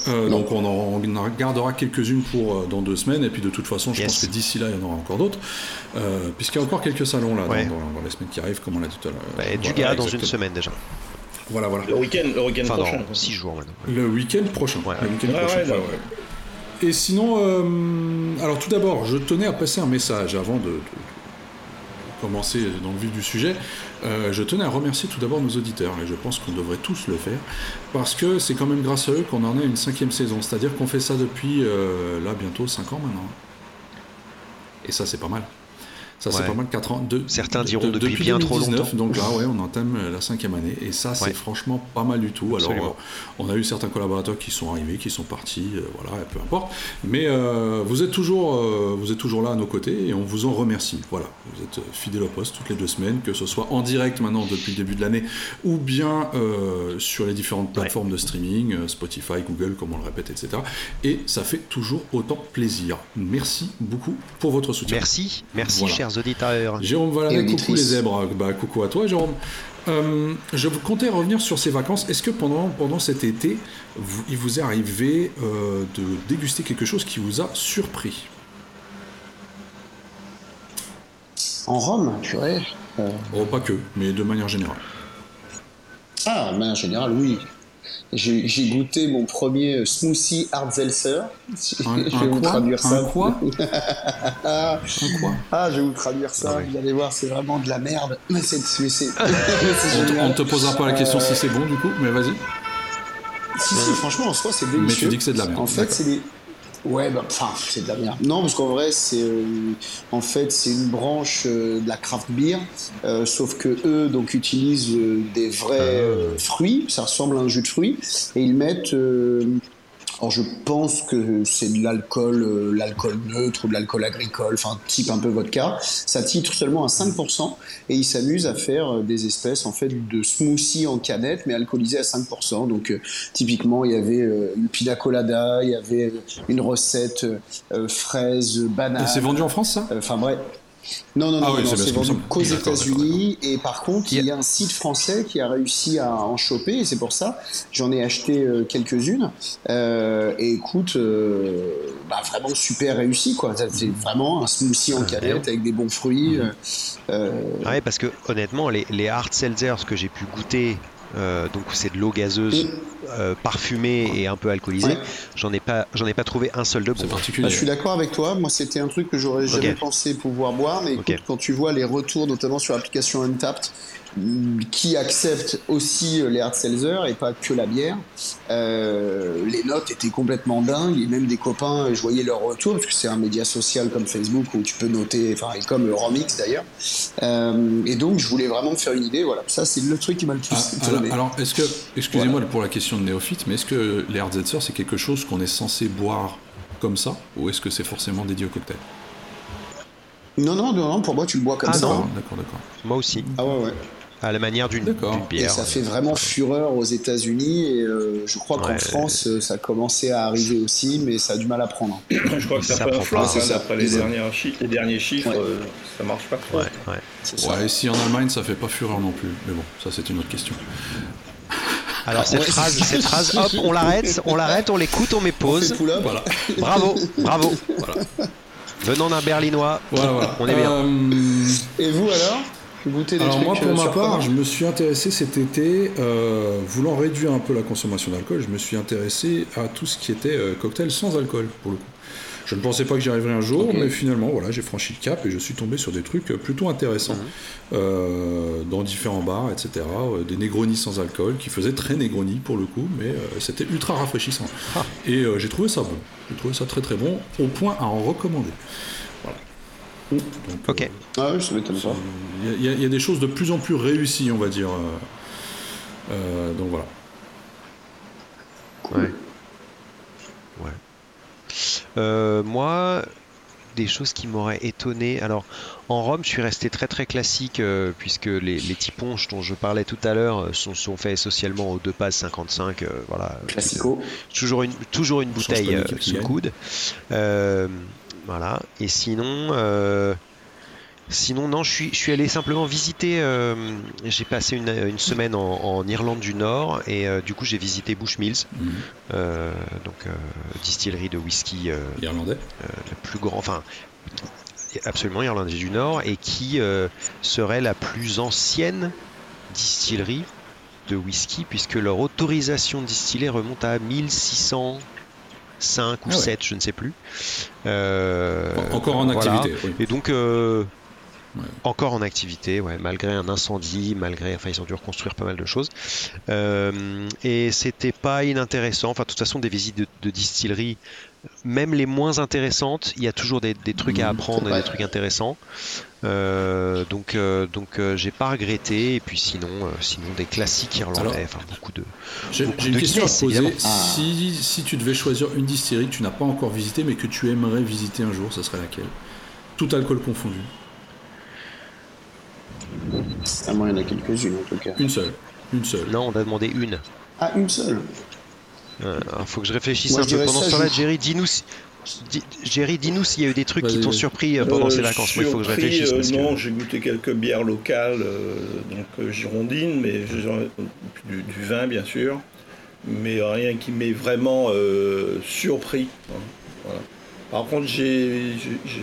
Speaker 2: Euh, donc on en, on en gardera quelques-unes pour euh, dans deux semaines, et puis de toute façon, je
Speaker 5: Yes.
Speaker 2: pense que d'ici là, il y en aura encore d'autres, euh, puisqu'il y a encore quelques salons là
Speaker 5: Ouais.
Speaker 2: dans, dans- dans les semaines qui arrivent, comme on l'a dit tout à l'heure.
Speaker 5: Bah, du
Speaker 2: Voilà,
Speaker 5: gars dans une semaine déjà.
Speaker 2: Voilà, voilà.
Speaker 4: Le week-end, le week-end
Speaker 5: Enfin,
Speaker 4: prochain.
Speaker 5: dans 6 jours maintenant.
Speaker 2: Le week-end prochain.
Speaker 5: Ouais.
Speaker 2: Le week-end
Speaker 4: Ouais,
Speaker 2: prochain. Et sinon, euh, alors tout d'abord, je tenais à passer un message avant de, commencer dans le vif du sujet. Euh, je tenais à remercier tout d'abord nos auditeurs, et je pense qu'on devrait tous le faire, parce que c'est quand même grâce à eux qu'on en est à une cinquième saison. C'est-à-dire qu'on fait ça depuis, euh, là, bientôt 5 ans maintenant. Et ça, c'est pas mal. Ça, c'est pas mal, 4 ans. De,
Speaker 5: Certains diront
Speaker 2: de-
Speaker 5: depuis bien trop
Speaker 2: 2019,
Speaker 5: longtemps.
Speaker 2: Donc là, ouais, on entame euh, la cinquième année. Et ça, c'est
Speaker 5: Ouais.
Speaker 2: franchement pas mal du tout. Alors,
Speaker 5: Absolument.
Speaker 2: euh, on a eu certains collaborateurs qui sont arrivés, qui sont partis, euh, voilà, peu importe. Mais euh, vous, êtes toujours, euh, vous êtes toujours là à nos côtés et on vous en remercie. Voilà, vous êtes fidèles au poste toutes les deux semaines, que ce soit en direct maintenant depuis le début de l'année ou bien sur les différentes plateformes de streaming, Spotify, Google, comme on le répète, etc. Et ça fait toujours autant plaisir. Merci beaucoup pour votre soutien.
Speaker 5: Merci, merci
Speaker 2: Voilà.
Speaker 5: Chers auditeurs.
Speaker 2: Jérôme coucou
Speaker 3: auditrice.
Speaker 2: les zèbres. Bah, coucou à toi, Jérôme. Euh, je vous comptais revenir sur ces vacances. Est-ce que pendant, pendant cet été, vous- il vous est arrivé euh, de déguster quelque chose qui vous a surpris?
Speaker 3: En Rome, purée. Euh,
Speaker 2: Oh, pas que, mais de manière générale.
Speaker 3: Ah, mais en général, oui. J'ai goûté mon premier smoothie hard seltzer.
Speaker 2: Un,
Speaker 3: je vais vous
Speaker 2: quoi
Speaker 3: traduire ça.
Speaker 2: Un quoi
Speaker 3: Ah,
Speaker 2: Un quoi
Speaker 3: ah, je vais vous traduire ça.
Speaker 5: Ah oui.
Speaker 3: Vous allez voir, c'est vraiment de la merde. Mais c'est
Speaker 2: on, on te posera pas la question
Speaker 3: Euh,
Speaker 2: si c'est bon du coup, mais vas-y.
Speaker 3: Si, si, franchement, en soi, c'est délicieux.
Speaker 2: Mais tu dis que c'est de la merde,
Speaker 3: En fait, c'est des. Ouais, bah, enfin, c'est de la merde. Non, parce qu'en vrai, c'est euh, en fait c'est une branche euh, de la craft beer, euh, sauf que eux donc utilisent euh, des vrais euh, fruits, ça ressemble à un jus de fruits, et ils mettent. Alors je pense que c'est de l'alcool, euh, l'alcool neutre ou de l'alcool agricole, enfin type un peu vodka. Ça titre seulement à 5% et ils s'amusent à faire euh, des espèces en fait de smoothie en canette mais alcoolisé à 5%. Donc euh, typiquement il y avait euh, une pina colada, il y avait une recette euh, euh, fraise, banane.
Speaker 2: Et c'est vendu en France ça?
Speaker 3: Euh, Enfin bref. Non, non, non,
Speaker 2: Ah oui,
Speaker 3: non,
Speaker 2: c'est
Speaker 3: vendu qu'aux États-Unis. Et par contre, il y a un site français qui a réussi à en choper. Et c'est pour ça, j'en ai acheté euh, quelques-unes. Euh, et écoute, euh, bah, vraiment super réussi, quoi. C'est vraiment un smoothie en canette avec des bons fruits. euh, euh,
Speaker 5: Ouais, parce que honnêtement, les, les hard seltzers que j'ai pu goûter, euh, donc c'est de l'eau gazeuse euh, parfumée et un peu alcoolisée,
Speaker 3: Ouais.
Speaker 5: j'en ai pas, j'en ai pas trouvé un seul de bon.
Speaker 3: Bah,
Speaker 2: particulier.
Speaker 3: je suis d'accord avec toi. Moi, c'était un truc que j'aurais jamais pensé pouvoir boire. Mais écoute, quand tu vois les retours, notamment sur l'application Untapped, qui accepte aussi euh, les hard seltzer et pas que la bière, euh, les notes étaient complètement dingues. Et même des copains, euh, je voyais leurs retours, parce que c'est un média social comme Facebook où tu peux noter, enfin, et comme Romix d'ailleurs. Euh, et donc, je voulais vraiment me faire une idée. Voilà, ça, c'est le truc qui m'a le plus
Speaker 2: Ah, alors, alors, est-ce que, excusez-moi pour la question de néophyte, mais est-ce que les hard seltzer c'est quelque chose qu'on est censé boire comme ça, ou est-ce que c'est forcément dédié au cocktail?
Speaker 3: Non, non, non, non, pour moi, tu le bois comme
Speaker 5: Ah
Speaker 3: ça.
Speaker 5: non.
Speaker 2: D'accord, d'accord.
Speaker 5: Moi aussi,
Speaker 3: Ah ouais, ouais.
Speaker 5: À la manière d'une
Speaker 2: D'accord.
Speaker 5: d'une
Speaker 3: Et
Speaker 5: bière.
Speaker 3: ça fait vraiment fureur aux États-Unis et euh, je crois qu'en
Speaker 5: Ouais.
Speaker 3: France euh, ça a commencé à arriver aussi, mais ça a du mal à prendre.
Speaker 4: Je crois que ça,
Speaker 5: Ça prend pas,
Speaker 4: hein, d'après les, derniers chiffres, les derniers chiffres,
Speaker 3: Ouais.
Speaker 4: euh, ça marche pas trop.
Speaker 5: Ouais, ouais.
Speaker 2: Ouais, ici en Allemagne, ça fait pas fureur non plus. Mais bon, ça c'est une autre question.
Speaker 5: Alors cette
Speaker 3: Ouais.
Speaker 5: phrase, cette phrase, hop, on l'arrête, on l'arrête, on l'écoute, on met
Speaker 3: On
Speaker 5: pause.
Speaker 3: fait pull-up.
Speaker 2: Voilà.
Speaker 5: Bravo, bravo.
Speaker 2: voilà.
Speaker 5: Venant d'un Berlinois,
Speaker 2: Voilà, voilà.
Speaker 5: on est bien.
Speaker 2: Euh,
Speaker 3: Et vous alors? Des
Speaker 2: alors
Speaker 3: trucs
Speaker 2: moi, pour
Speaker 3: euh,
Speaker 2: ma part, je me suis intéressé cet été, euh, voulant réduire un peu la consommation d'alcool, je me suis intéressé à tout ce qui était euh, cocktail sans alcool, pour le coup. Je ne pensais pas que j'y arriverais un jour, mais finalement, voilà, j'ai franchi le cap et je suis tombé sur des trucs plutôt intéressants euh, dans différents bars, etc. des Negroni sans alcool qui faisaient très Negroni pour le coup, mais euh, c'était ultra rafraîchissant.
Speaker 5: Ah.
Speaker 2: Et euh, j'ai trouvé ça bon. J'ai trouvé ça très très bon, au point à en recommander. Donc,
Speaker 5: Ok.
Speaker 2: euh,
Speaker 3: Ah oui, ça m'étonne pas.
Speaker 2: il y, a- y y des choses de plus en plus réussies, on va dire. euh, euh, donc voilà.
Speaker 5: Ouais. Ouais. Euh, moi, des choses qui m'auraient étonné. Alors, en Rome, je suis resté très très classique euh, puisque les, les tiponches dont je parlais tout à l'heure sont, sont faits socialement aux deux passes 55. euh, voilà.
Speaker 3: Classico.
Speaker 5: Toujours une, toujours une bouteille euh, sous le coude. Voilà. Et sinon, euh, sinon non, je suis, je suis allé simplement visiter. euh, j'ai passé une, une semaine en, en Irlande du Nord et euh, du coup j'ai visité Bushmills,
Speaker 2: Mhm.
Speaker 5: euh, donc distillerie de whisky
Speaker 2: Irlandais.
Speaker 5: la plus grande, enfin absolument irlandais du Nord et qui serait la plus ancienne distillerie de whisky puisque leur autorisation de distiller remonte à 1605 ou
Speaker 2: Ah ouais.
Speaker 5: 7, je ne sais plus. Euh,
Speaker 2: Encore en
Speaker 5: voilà.
Speaker 2: activité. oui.
Speaker 5: Et donc euh,
Speaker 2: Ouais.
Speaker 5: encore en activité, ouais, malgré un incendie, malgré, enfin ils ont dû reconstruire pas mal de choses. Euh, et c'était pas inintéressant. Enfin, de toute façon, des visites de, de distillerie, même les moins intéressantes, il y a toujours des, des trucs à
Speaker 2: Mhm.
Speaker 5: apprendre et des trucs intéressants. Euh, donc, euh, donc euh, j'ai pas regretté. Et puis sinon, euh, sinon des classiques irlandais,
Speaker 2: Alors,
Speaker 5: enfin beaucoup de.
Speaker 2: J'ai une
Speaker 5: de
Speaker 2: question à
Speaker 5: Guinness,
Speaker 2: te poser.
Speaker 3: Ah.
Speaker 2: Si, si tu devais choisir une distillerie que tu n'as pas encore visitée, mais que tu aimerais visiter un jour, ça serait laquelle? Tout alcool confondu.
Speaker 3: Ah, moi, il y en a quelques-unes en tout cas.
Speaker 2: Une seule. Une seule.
Speaker 5: Non, on a demandé une.
Speaker 3: Ah, une seule.
Speaker 5: Euh, alors, faut que je réfléchisse
Speaker 3: Moi,
Speaker 5: un
Speaker 3: je
Speaker 5: peu. Pendant
Speaker 3: ça,
Speaker 5: ce temps-là,
Speaker 3: je-
Speaker 5: Jerry, dis-nous. si- dis- Jerry, dis-nous s'il y a eu des trucs qui t'ont surpris euh, pendant
Speaker 4: Euh,
Speaker 5: ces vacances. Moi, il faut que je réfléchisse.
Speaker 4: euh,
Speaker 5: parce que-
Speaker 4: non, j'ai goûté quelques bières locales, euh, donc euh, girondines, mais du, du vin bien sûr, mais rien qui m'ait vraiment euh, surpris. hein, voilà. Par contre, j'ai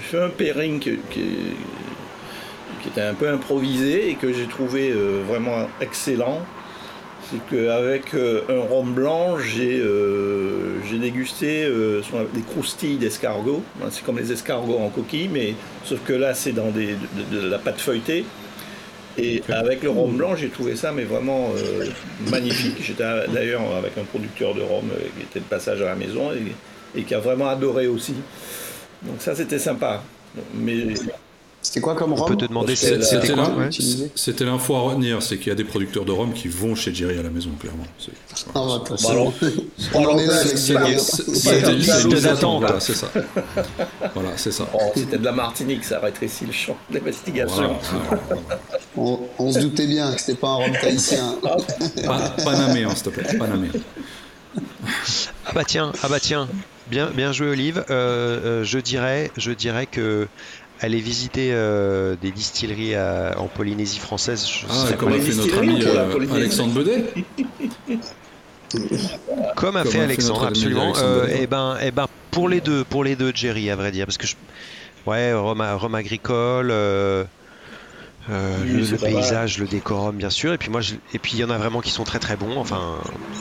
Speaker 4: fait un pairing qui, qui- qui était un peu improvisé et que j'ai trouvé euh, vraiment excellent. C'est qu'avec euh, un rhum blanc, j'ai euh, dégusté des croustilles d'escargot. Hein, C'est comme les escargots en coquille, mais sauf que là, c'est dans des, de, de la pâte feuilletée. Et avec le rhum blanc, j'ai trouvé ça mais vraiment magnifique. J'étais d'ailleurs avec un producteur de rhum qui était de passage à la maison et, et qui a vraiment adoré aussi. Donc ça, c'était sympa. Mais
Speaker 3: C'était quoi comme
Speaker 5: On
Speaker 3: rhum
Speaker 5: peut te demander
Speaker 4: c'était
Speaker 2: C'était
Speaker 3: quoi, ouais.
Speaker 2: c'était l'info à retenir, c'est qu'il y a des producteurs de rhum qui vont chez Jerry à la maison, clairement. C'est-
Speaker 3: Ah, bah,
Speaker 4: Bon,
Speaker 3: c'est
Speaker 4: alors,
Speaker 3: bon. On en est là avec
Speaker 2: C'est
Speaker 3: Jerry, hein.
Speaker 2: c'est-
Speaker 4: pas
Speaker 2: c'est
Speaker 4: comme
Speaker 2: des
Speaker 4: ça,
Speaker 2: listes
Speaker 4: liste
Speaker 2: d'attente, voilà, c'est ça. Voilà, c'est ça.
Speaker 4: oh, c'était de la Martinique, ça rétrécit le champ d'investigation.
Speaker 2: Voilà, voilà.
Speaker 3: on, on se doutait bien que c'était pas un rhum tahitien.
Speaker 2: Pa- Panaméen, s'il te plaît, Panaméen.
Speaker 5: Ah bah tiens, ah bah tiens, bien, bien joué Olive. Euh, euh, je dirais, je dirais que aller visiter euh, des distilleries à- en Polynésie française, je
Speaker 2: Ah, comme a fait notre ami euh, Alexandre Bedet.
Speaker 5: comme a
Speaker 2: comme
Speaker 5: fait Alexandre, absolument.
Speaker 2: Alexandre
Speaker 5: Euh, et ben, et ben pour les deux, pour les deux, Jerry, à vrai dire, parce que je, ouais, Rome, Rome agricole. euh, euh,
Speaker 4: Oui,
Speaker 5: le, paysage, le décorum, bien sûr. Et puis moi, je- et puis il y en a vraiment qui sont très très bons. Enfin,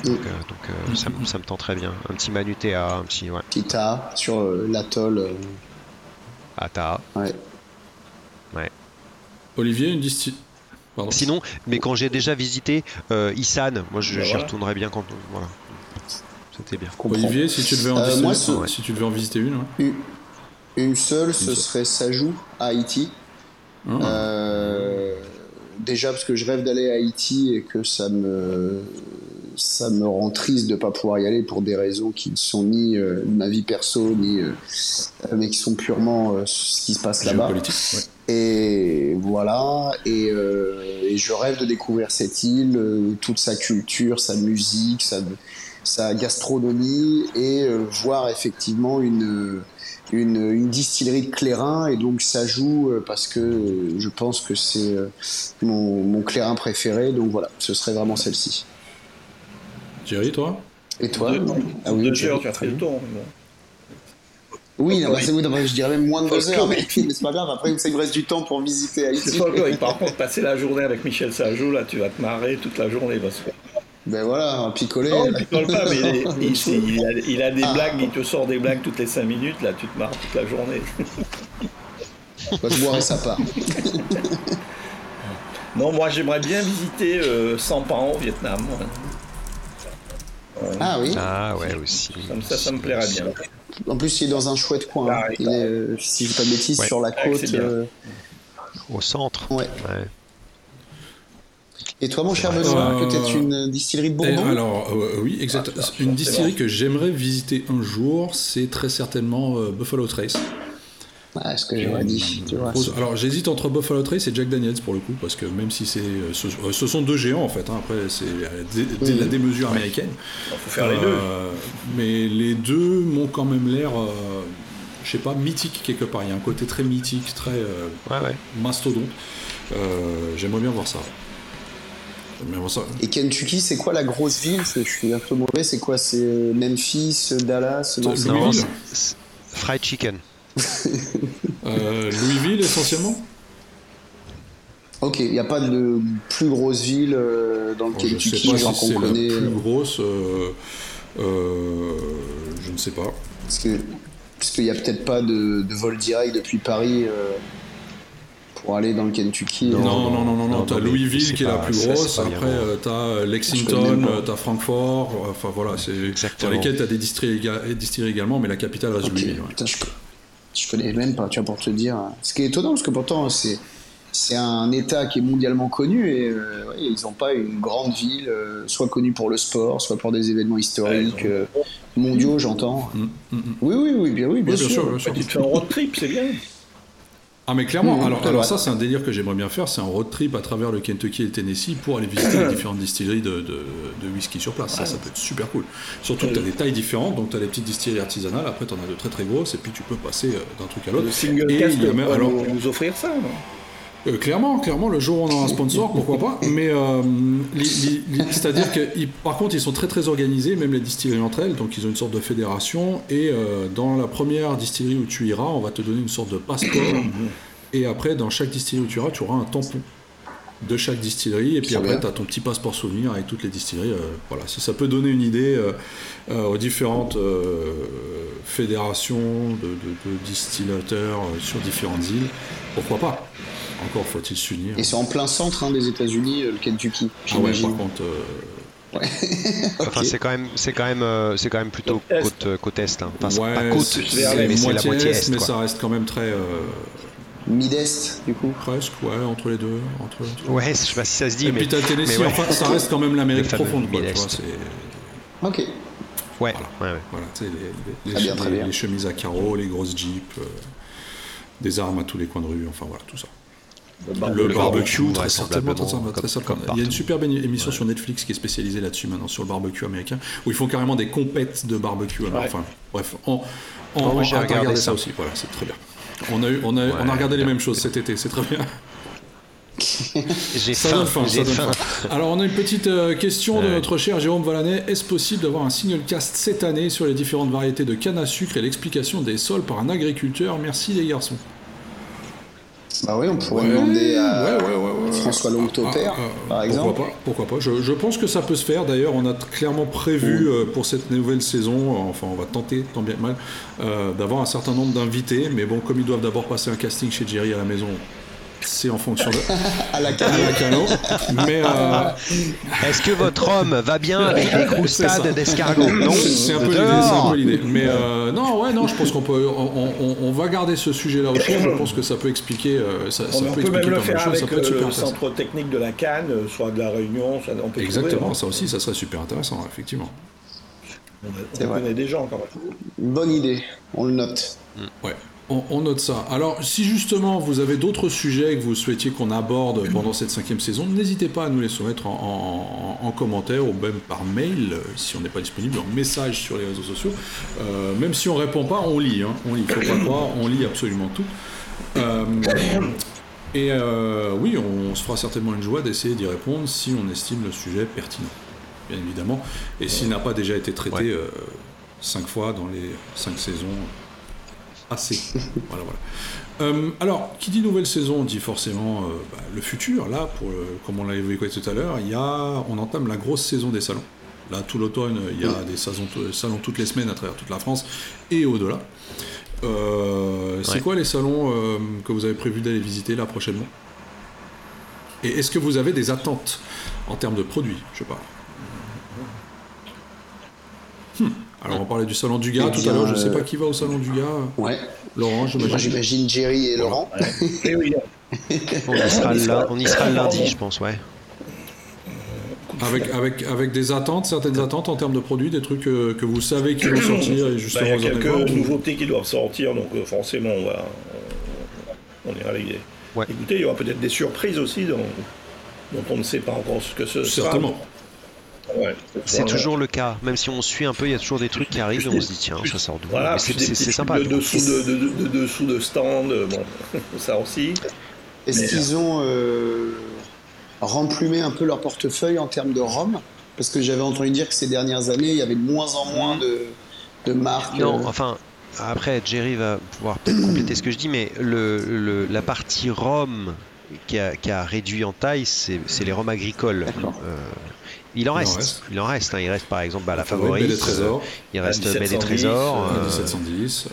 Speaker 5: donc, euh, donc, euh, ça, me- ça me tend très bien. Un petit Manutea, un petit ouais,
Speaker 3: Petit A sur euh, l'atoll.
Speaker 5: Ata.
Speaker 3: ouais.
Speaker 2: Olivier, une. Pardon.
Speaker 5: Sinon, mais quand j'ai déjà visité euh, Isan, moi je-
Speaker 4: Bah
Speaker 5: j'y
Speaker 4: voilà.
Speaker 5: retournerai bien quand voilà. C'était bien.
Speaker 2: Olivier, si tu devais en,
Speaker 3: Euh,
Speaker 2: visiter,
Speaker 3: moi, ce-
Speaker 2: ouais, si tu devais en visiter une, ouais.
Speaker 3: Une, une seule, ce
Speaker 2: seule.
Speaker 3: serait Sajou à Haïti.
Speaker 2: Ah.
Speaker 3: Euh, déjà parce que je rêve d'aller à Haïti et que ça me ça me rend triste de pas pouvoir y aller pour des raisons qui ne sont ni euh, ma vie perso ni euh, euh, mais qui sont purement ce qui se passe là-bas.
Speaker 2: ouais.
Speaker 3: Et voilà, et, et je rêve de découvrir cette île, toute sa culture, sa musique, sa, sa gastronomie, et voir effectivement une, une, une distillerie de clairin, et donc ça joue parce que je pense que c'est mon, mon clairin préféré, donc voilà, ce serait vraiment celle-ci.
Speaker 2: Jerry, toi
Speaker 3: Et toi
Speaker 4: Deux-
Speaker 3: Ah oui,
Speaker 4: deux tu as fait le bon.
Speaker 3: Oui, non, bah,
Speaker 4: Oui.
Speaker 3: non, bah, je dirais même moins de deux heures, mais, c'est pas grave, après ça me reste du temps pour visiter
Speaker 4: C'est
Speaker 3: Haïti.
Speaker 4: Par contre, passer la journée avec Michel Sajou, là, tu vas te marrer toute la journée. Parce que...
Speaker 3: Ben voilà, un picolé.
Speaker 4: Non, il picole pas, mais il, il- il a, il a des
Speaker 3: Ah.
Speaker 4: blagues, il te sort des blagues toutes les 5 minutes, là, tu te marres toute la journée.
Speaker 3: Bah, je boirai sa part.
Speaker 4: Non, moi, j'aimerais bien visiter euh, Sampan au Vietnam.
Speaker 3: Ah oui.
Speaker 5: Ah ouais aussi.
Speaker 4: Comme ça, ça me plairait bien.
Speaker 3: En plus, il est dans un chouette coin. hein. Il est, euh, si je dis pas de bêtises,
Speaker 5: Ouais.
Speaker 3: sur la
Speaker 4: Ouais,
Speaker 3: côte. euh,
Speaker 5: Au centre.
Speaker 3: ouais.
Speaker 5: Ouais.
Speaker 3: Et toi, mon cher Benoît,
Speaker 2: Euh,
Speaker 3: peut-être une distillerie de Bourbon
Speaker 2: alors, euh, oui, exact.
Speaker 4: Ah, ça,
Speaker 2: Une distillerie que j'aimerais visiter un jour, c'est très certainement euh, Buffalo Trace.
Speaker 3: Ouais, ce que j'aurais dit. Tu vois,
Speaker 2: Grosse- Alors j'hésite entre Buffalo Trace et Jack Daniels pour le coup, parce que même si c'est, euh, ce, euh, ce sont deux géants en fait. hein, après, c'est euh, dé- la démesure américaine.
Speaker 4: Il faut faire les deux.
Speaker 2: Euh, Mais les deux m'ont quand même l'air, euh, je sais pas, mythique quelque part. Il y a un côté très mythique, très euh,
Speaker 5: Ouais, ouais.
Speaker 2: mastodonte. Euh, J'aimerais bien voir ça. J'aimerais bien voir ça.
Speaker 3: Et Kentucky, c'est quoi la grosse ville? Je suis un peu mauvais. C'est quoi? C'est Memphis, Dallas Non.
Speaker 5: Non, fried chicken.
Speaker 2: Euh, Louisville essentiellement.
Speaker 3: Ok, il n'y a pas de plus grosse ville euh, dans le
Speaker 2: je sais
Speaker 3: Kentucky,
Speaker 2: pas
Speaker 3: genre
Speaker 2: si
Speaker 3: qu'on
Speaker 2: c'est la
Speaker 3: connaît.
Speaker 2: plus grosse. euh, euh, je ne sais pas.
Speaker 3: Parce que parce qu'il n'y a peut-être pas de, de vol direct depuis Paris euh, pour aller dans le Kentucky.
Speaker 2: Non, non, non, non, non,
Speaker 5: non,
Speaker 2: t'as Louisville qui est la plus grosse, après euh, t'as
Speaker 3: Je
Speaker 2: Lexington, t'as Francfort, enfin voilà, c'est dans lesquels t'as des distilleries également, mais la capitale reste. Louisville.
Speaker 3: Je, connais même pas, tu vois, pour te dire. Ce qui est étonnant, parce que pourtant, c'est. C'est un État qui est mondialement connu et euh, ouais, ils n'ont pas une grande ville, euh, soit connue pour le sport, soit pour des événements historiques euh, mondiaux, j'entends.
Speaker 2: Mm, mm, mm.
Speaker 3: Oui, oui, oui, bien, oui, bien,
Speaker 2: Oui, bien
Speaker 3: sûr.
Speaker 2: sûr, bien sûr.
Speaker 4: Tu te fais un road trip, c'est bien.
Speaker 2: Ah mais clairement,
Speaker 3: Mmh,
Speaker 2: alors, alors
Speaker 3: vrai.
Speaker 2: ça c'est un délire que j'aimerais bien faire, c'est un road trip à travers le Kentucky et le Tennessee pour aller visiter les différentes distilleries de, de, de whisky sur place. Ça, ça peut être super cool. Surtout que tu as des tailles différentes, donc tu as des petites distilleries artisanales, après tu en as de très très grosses, et puis tu peux passer euh, d'un truc à l'autre.
Speaker 4: Le single
Speaker 2: Et
Speaker 4: cast
Speaker 2: il y a même- alors-
Speaker 4: nous, nous offrir ça. non?
Speaker 2: Euh, clairement, clairement, le jour où on aura un sponsor, pourquoi pas. Mais euh, c'est-à-dire que, ils- par contre, ils sont très très organisés, même les distilleries entre elles. Donc, ils ont une sorte de fédération. Et euh, dans la première distillerie où tu iras, on va te donner une sorte de passeport. et après, dans chaque distillerie où tu iras, tu auras un tampon de chaque distillerie. Et puis après, tu as ton petit passeport souvenir avec toutes les distilleries. euh, voilà, ça, ça peut donner une idée euh, euh, aux différentes fédérations de, de- de distillateurs sur différentes îles. Pourquoi pas Encore faut-il s'unir.
Speaker 3: Et c'est en plein centre hein, des États-Unis, euh, le Kentucky,
Speaker 2: Ah ouais, par contre, euh,
Speaker 5: Enfin,
Speaker 3: Ok.
Speaker 5: c'est quand même, c'est quand même, euh, c'est quand même plutôt
Speaker 4: Côte est.
Speaker 5: côte, côte est. hein. Enfin,
Speaker 2: ouais,
Speaker 5: pas côte, mais c'est la
Speaker 2: moitié est, mais
Speaker 5: quoi.
Speaker 2: ça reste quand même très euh,
Speaker 3: Mid-Est, du coup.
Speaker 2: presque, ouais, entre les deux, entre. entre-
Speaker 5: Ouais, je sais pas si ça se dit,
Speaker 2: Et
Speaker 5: mais
Speaker 2: puis t'as le Tennessee,
Speaker 5: mais ouais.
Speaker 2: enfin, ça reste quand même l'Amérique profonde, quoi, tu
Speaker 5: Mid-Est.
Speaker 2: vois, c'est-
Speaker 3: Ok.
Speaker 5: ouais,
Speaker 2: Voilà.
Speaker 5: ouais, ouais.
Speaker 2: Voilà, tu sais, les, les-
Speaker 3: Très bien,
Speaker 2: les-
Speaker 3: très bien.
Speaker 2: les chemises à carreaux, les grosses jeeps, euh, des armes à tous les coins de rue, enfin voilà, tout ça. Le
Speaker 5: barbecue,
Speaker 2: barbecue, très certainement, très Il y a une superbe émi- émission sur Netflix qui est spécialisée là-dessus maintenant, sur le barbecue américain, où ils font carrément des compètes de barbecue. Alors,
Speaker 4: Ouais.
Speaker 2: Enfin, bref, on, on,
Speaker 5: Oh,
Speaker 2: a
Speaker 5: regardé
Speaker 2: regardé
Speaker 5: ça.
Speaker 2: ça aussi, voilà, c'est très bien. On a, eu, on a, on a
Speaker 5: Ouais,
Speaker 2: regardé les mêmes choses cet été, c'est très bien.
Speaker 5: J'ai
Speaker 2: Ça
Speaker 5: faim,
Speaker 2: faim,
Speaker 5: faim.
Speaker 2: Alors, on a une petite euh, question de notre cher Jérôme Valanet. Est-ce possible d'avoir un single cast cette année sur les différentes variétés de canne à sucre et l'explication des sols par un agriculteur? Merci les garçons.
Speaker 3: Bah oui, on pourrait
Speaker 2: Ouais,
Speaker 3: demander à
Speaker 2: ouais, ouais.
Speaker 3: François Longtopère,
Speaker 2: Ah, ah,
Speaker 3: par exemple.
Speaker 2: Pourquoi pas, pourquoi pas. Je, je pense que ça peut se faire. D'ailleurs, on a clairement prévu euh, pour cette nouvelle saison, enfin on va tenter, tant bien que mal, euh, d'avoir un certain nombre d'invités. Mais bon, comme ils doivent d'abord passer un casting chez Jerry à la maison, c'est en fonction de
Speaker 3: À la
Speaker 2: cano. Mais euh,
Speaker 5: Est-ce que votre homme va bien avec les
Speaker 2: ça.
Speaker 5: croustades d'escargot Non.
Speaker 2: c'est un peu l'idée. Mais euh, non, ouais, non, je pense qu'on peut, on, on- on va garder ce sujet-là au chaud. Je pense que ça peut expliquer, euh, ça, ça
Speaker 4: On,
Speaker 2: peut
Speaker 4: peut même
Speaker 2: expliquer
Speaker 4: le faire avec
Speaker 2: Ça peut être super
Speaker 4: le centre technique de la Cannes, soit de la Réunion, soit, on peut
Speaker 2: Exactement,
Speaker 4: trouver,
Speaker 2: ça aussi, ça serait super intéressant, effectivement.
Speaker 4: On, on connaît des gens quand même.
Speaker 3: Bonne idée, on le note.
Speaker 2: Ouais, on, on note ça. Alors, si justement vous avez d'autres sujets que vous souhaitiez qu'on aborde pendant cette cinquième saison, n'hésitez pas à nous les soumettre en, en- en commentaire ou même par mail, euh, si on n'est pas disponible, en message sur les réseaux sociaux. Euh, même si on répond pas, on lit. Hein. On lit, faut pas croire, on lit absolument tout. Euh, et euh, oui, on se fera certainement une joie d'essayer d'y répondre si on estime le sujet pertinent, bien évidemment. Et s'il n'a pas déjà été traité
Speaker 5: Ouais.
Speaker 2: cinq fois dans les cinq saisons, assez. voilà, voilà. Euh, alors, qui dit nouvelle saison dit forcément euh, bah, le futur. Là, pour, le- comme on l'a évoqué tout à l'heure, il a, on entame la grosse saison des salons. Là, tout l'automne, il y a des salons, salons toutes les semaines à travers toute la France et au-delà. Euh, c'est quoi les salons que vous avez prévu d'aller visiter là prochainement? Et est-ce que vous avez des attentes en termes de produits Je pas. Hmm. Alors on parlait du salon du gars
Speaker 3: Eh
Speaker 2: tout
Speaker 3: bien,
Speaker 2: à l'heure, je sais
Speaker 3: euh,
Speaker 2: pas qui va au salon du gars.
Speaker 3: Ouais.
Speaker 2: Laurent,
Speaker 3: Moi,
Speaker 2: j'imagine.
Speaker 3: j'imagine Jerry et Laurent.
Speaker 4: Et oui,
Speaker 5: On y sera, le lin- on y sera le lundi, je pense, ouais.
Speaker 2: avec, avec, avec des attentes, certaines attentes en termes de produits, des trucs que, que vous savez qui vont sortir et justement
Speaker 4: Bah, il y a quelques nouveautés qui doivent sortir, donc euh, forcément, on va. On, on ira les.
Speaker 5: Ouais.
Speaker 4: Écoutez, il y aura peut-être des surprises aussi dont, dont on ne sait pas encore ce que ce sera. Ouais,
Speaker 5: C'est toujours le cas. Même si on suit un peu, il y a toujours des trucs qui arrivent et on se dit tiens, ça sort d'où
Speaker 4: Voilà,
Speaker 5: c'est sympa.
Speaker 4: De dessous de, de, de- de dessous de stand, euh, bon, ça aussi.
Speaker 3: Est-ce
Speaker 4: Mais,
Speaker 3: qu'ils ont euh, remplumé un peu leur portefeuille en termes de ROM Parce que j'avais entendu dire que ces dernières années, il y avait de moins en moins de, de marques.
Speaker 5: Non,
Speaker 3: euh,
Speaker 5: enfin, après, Jerry va pouvoir peut-être compléter ce que je dis, mais le, le- la partie ROM qui a, qui a réduit en taille, c'est les ROM agricoles. Euh, il en
Speaker 2: Il en
Speaker 5: reste.
Speaker 2: reste.
Speaker 5: Il en reste. hein. Il reste par exemple bah, la
Speaker 2: Favorite. Belle Trésor,
Speaker 5: Il reste Belle et
Speaker 4: 1710,
Speaker 5: Trésor.
Speaker 2: euh,
Speaker 5: euh,
Speaker 2: 1710,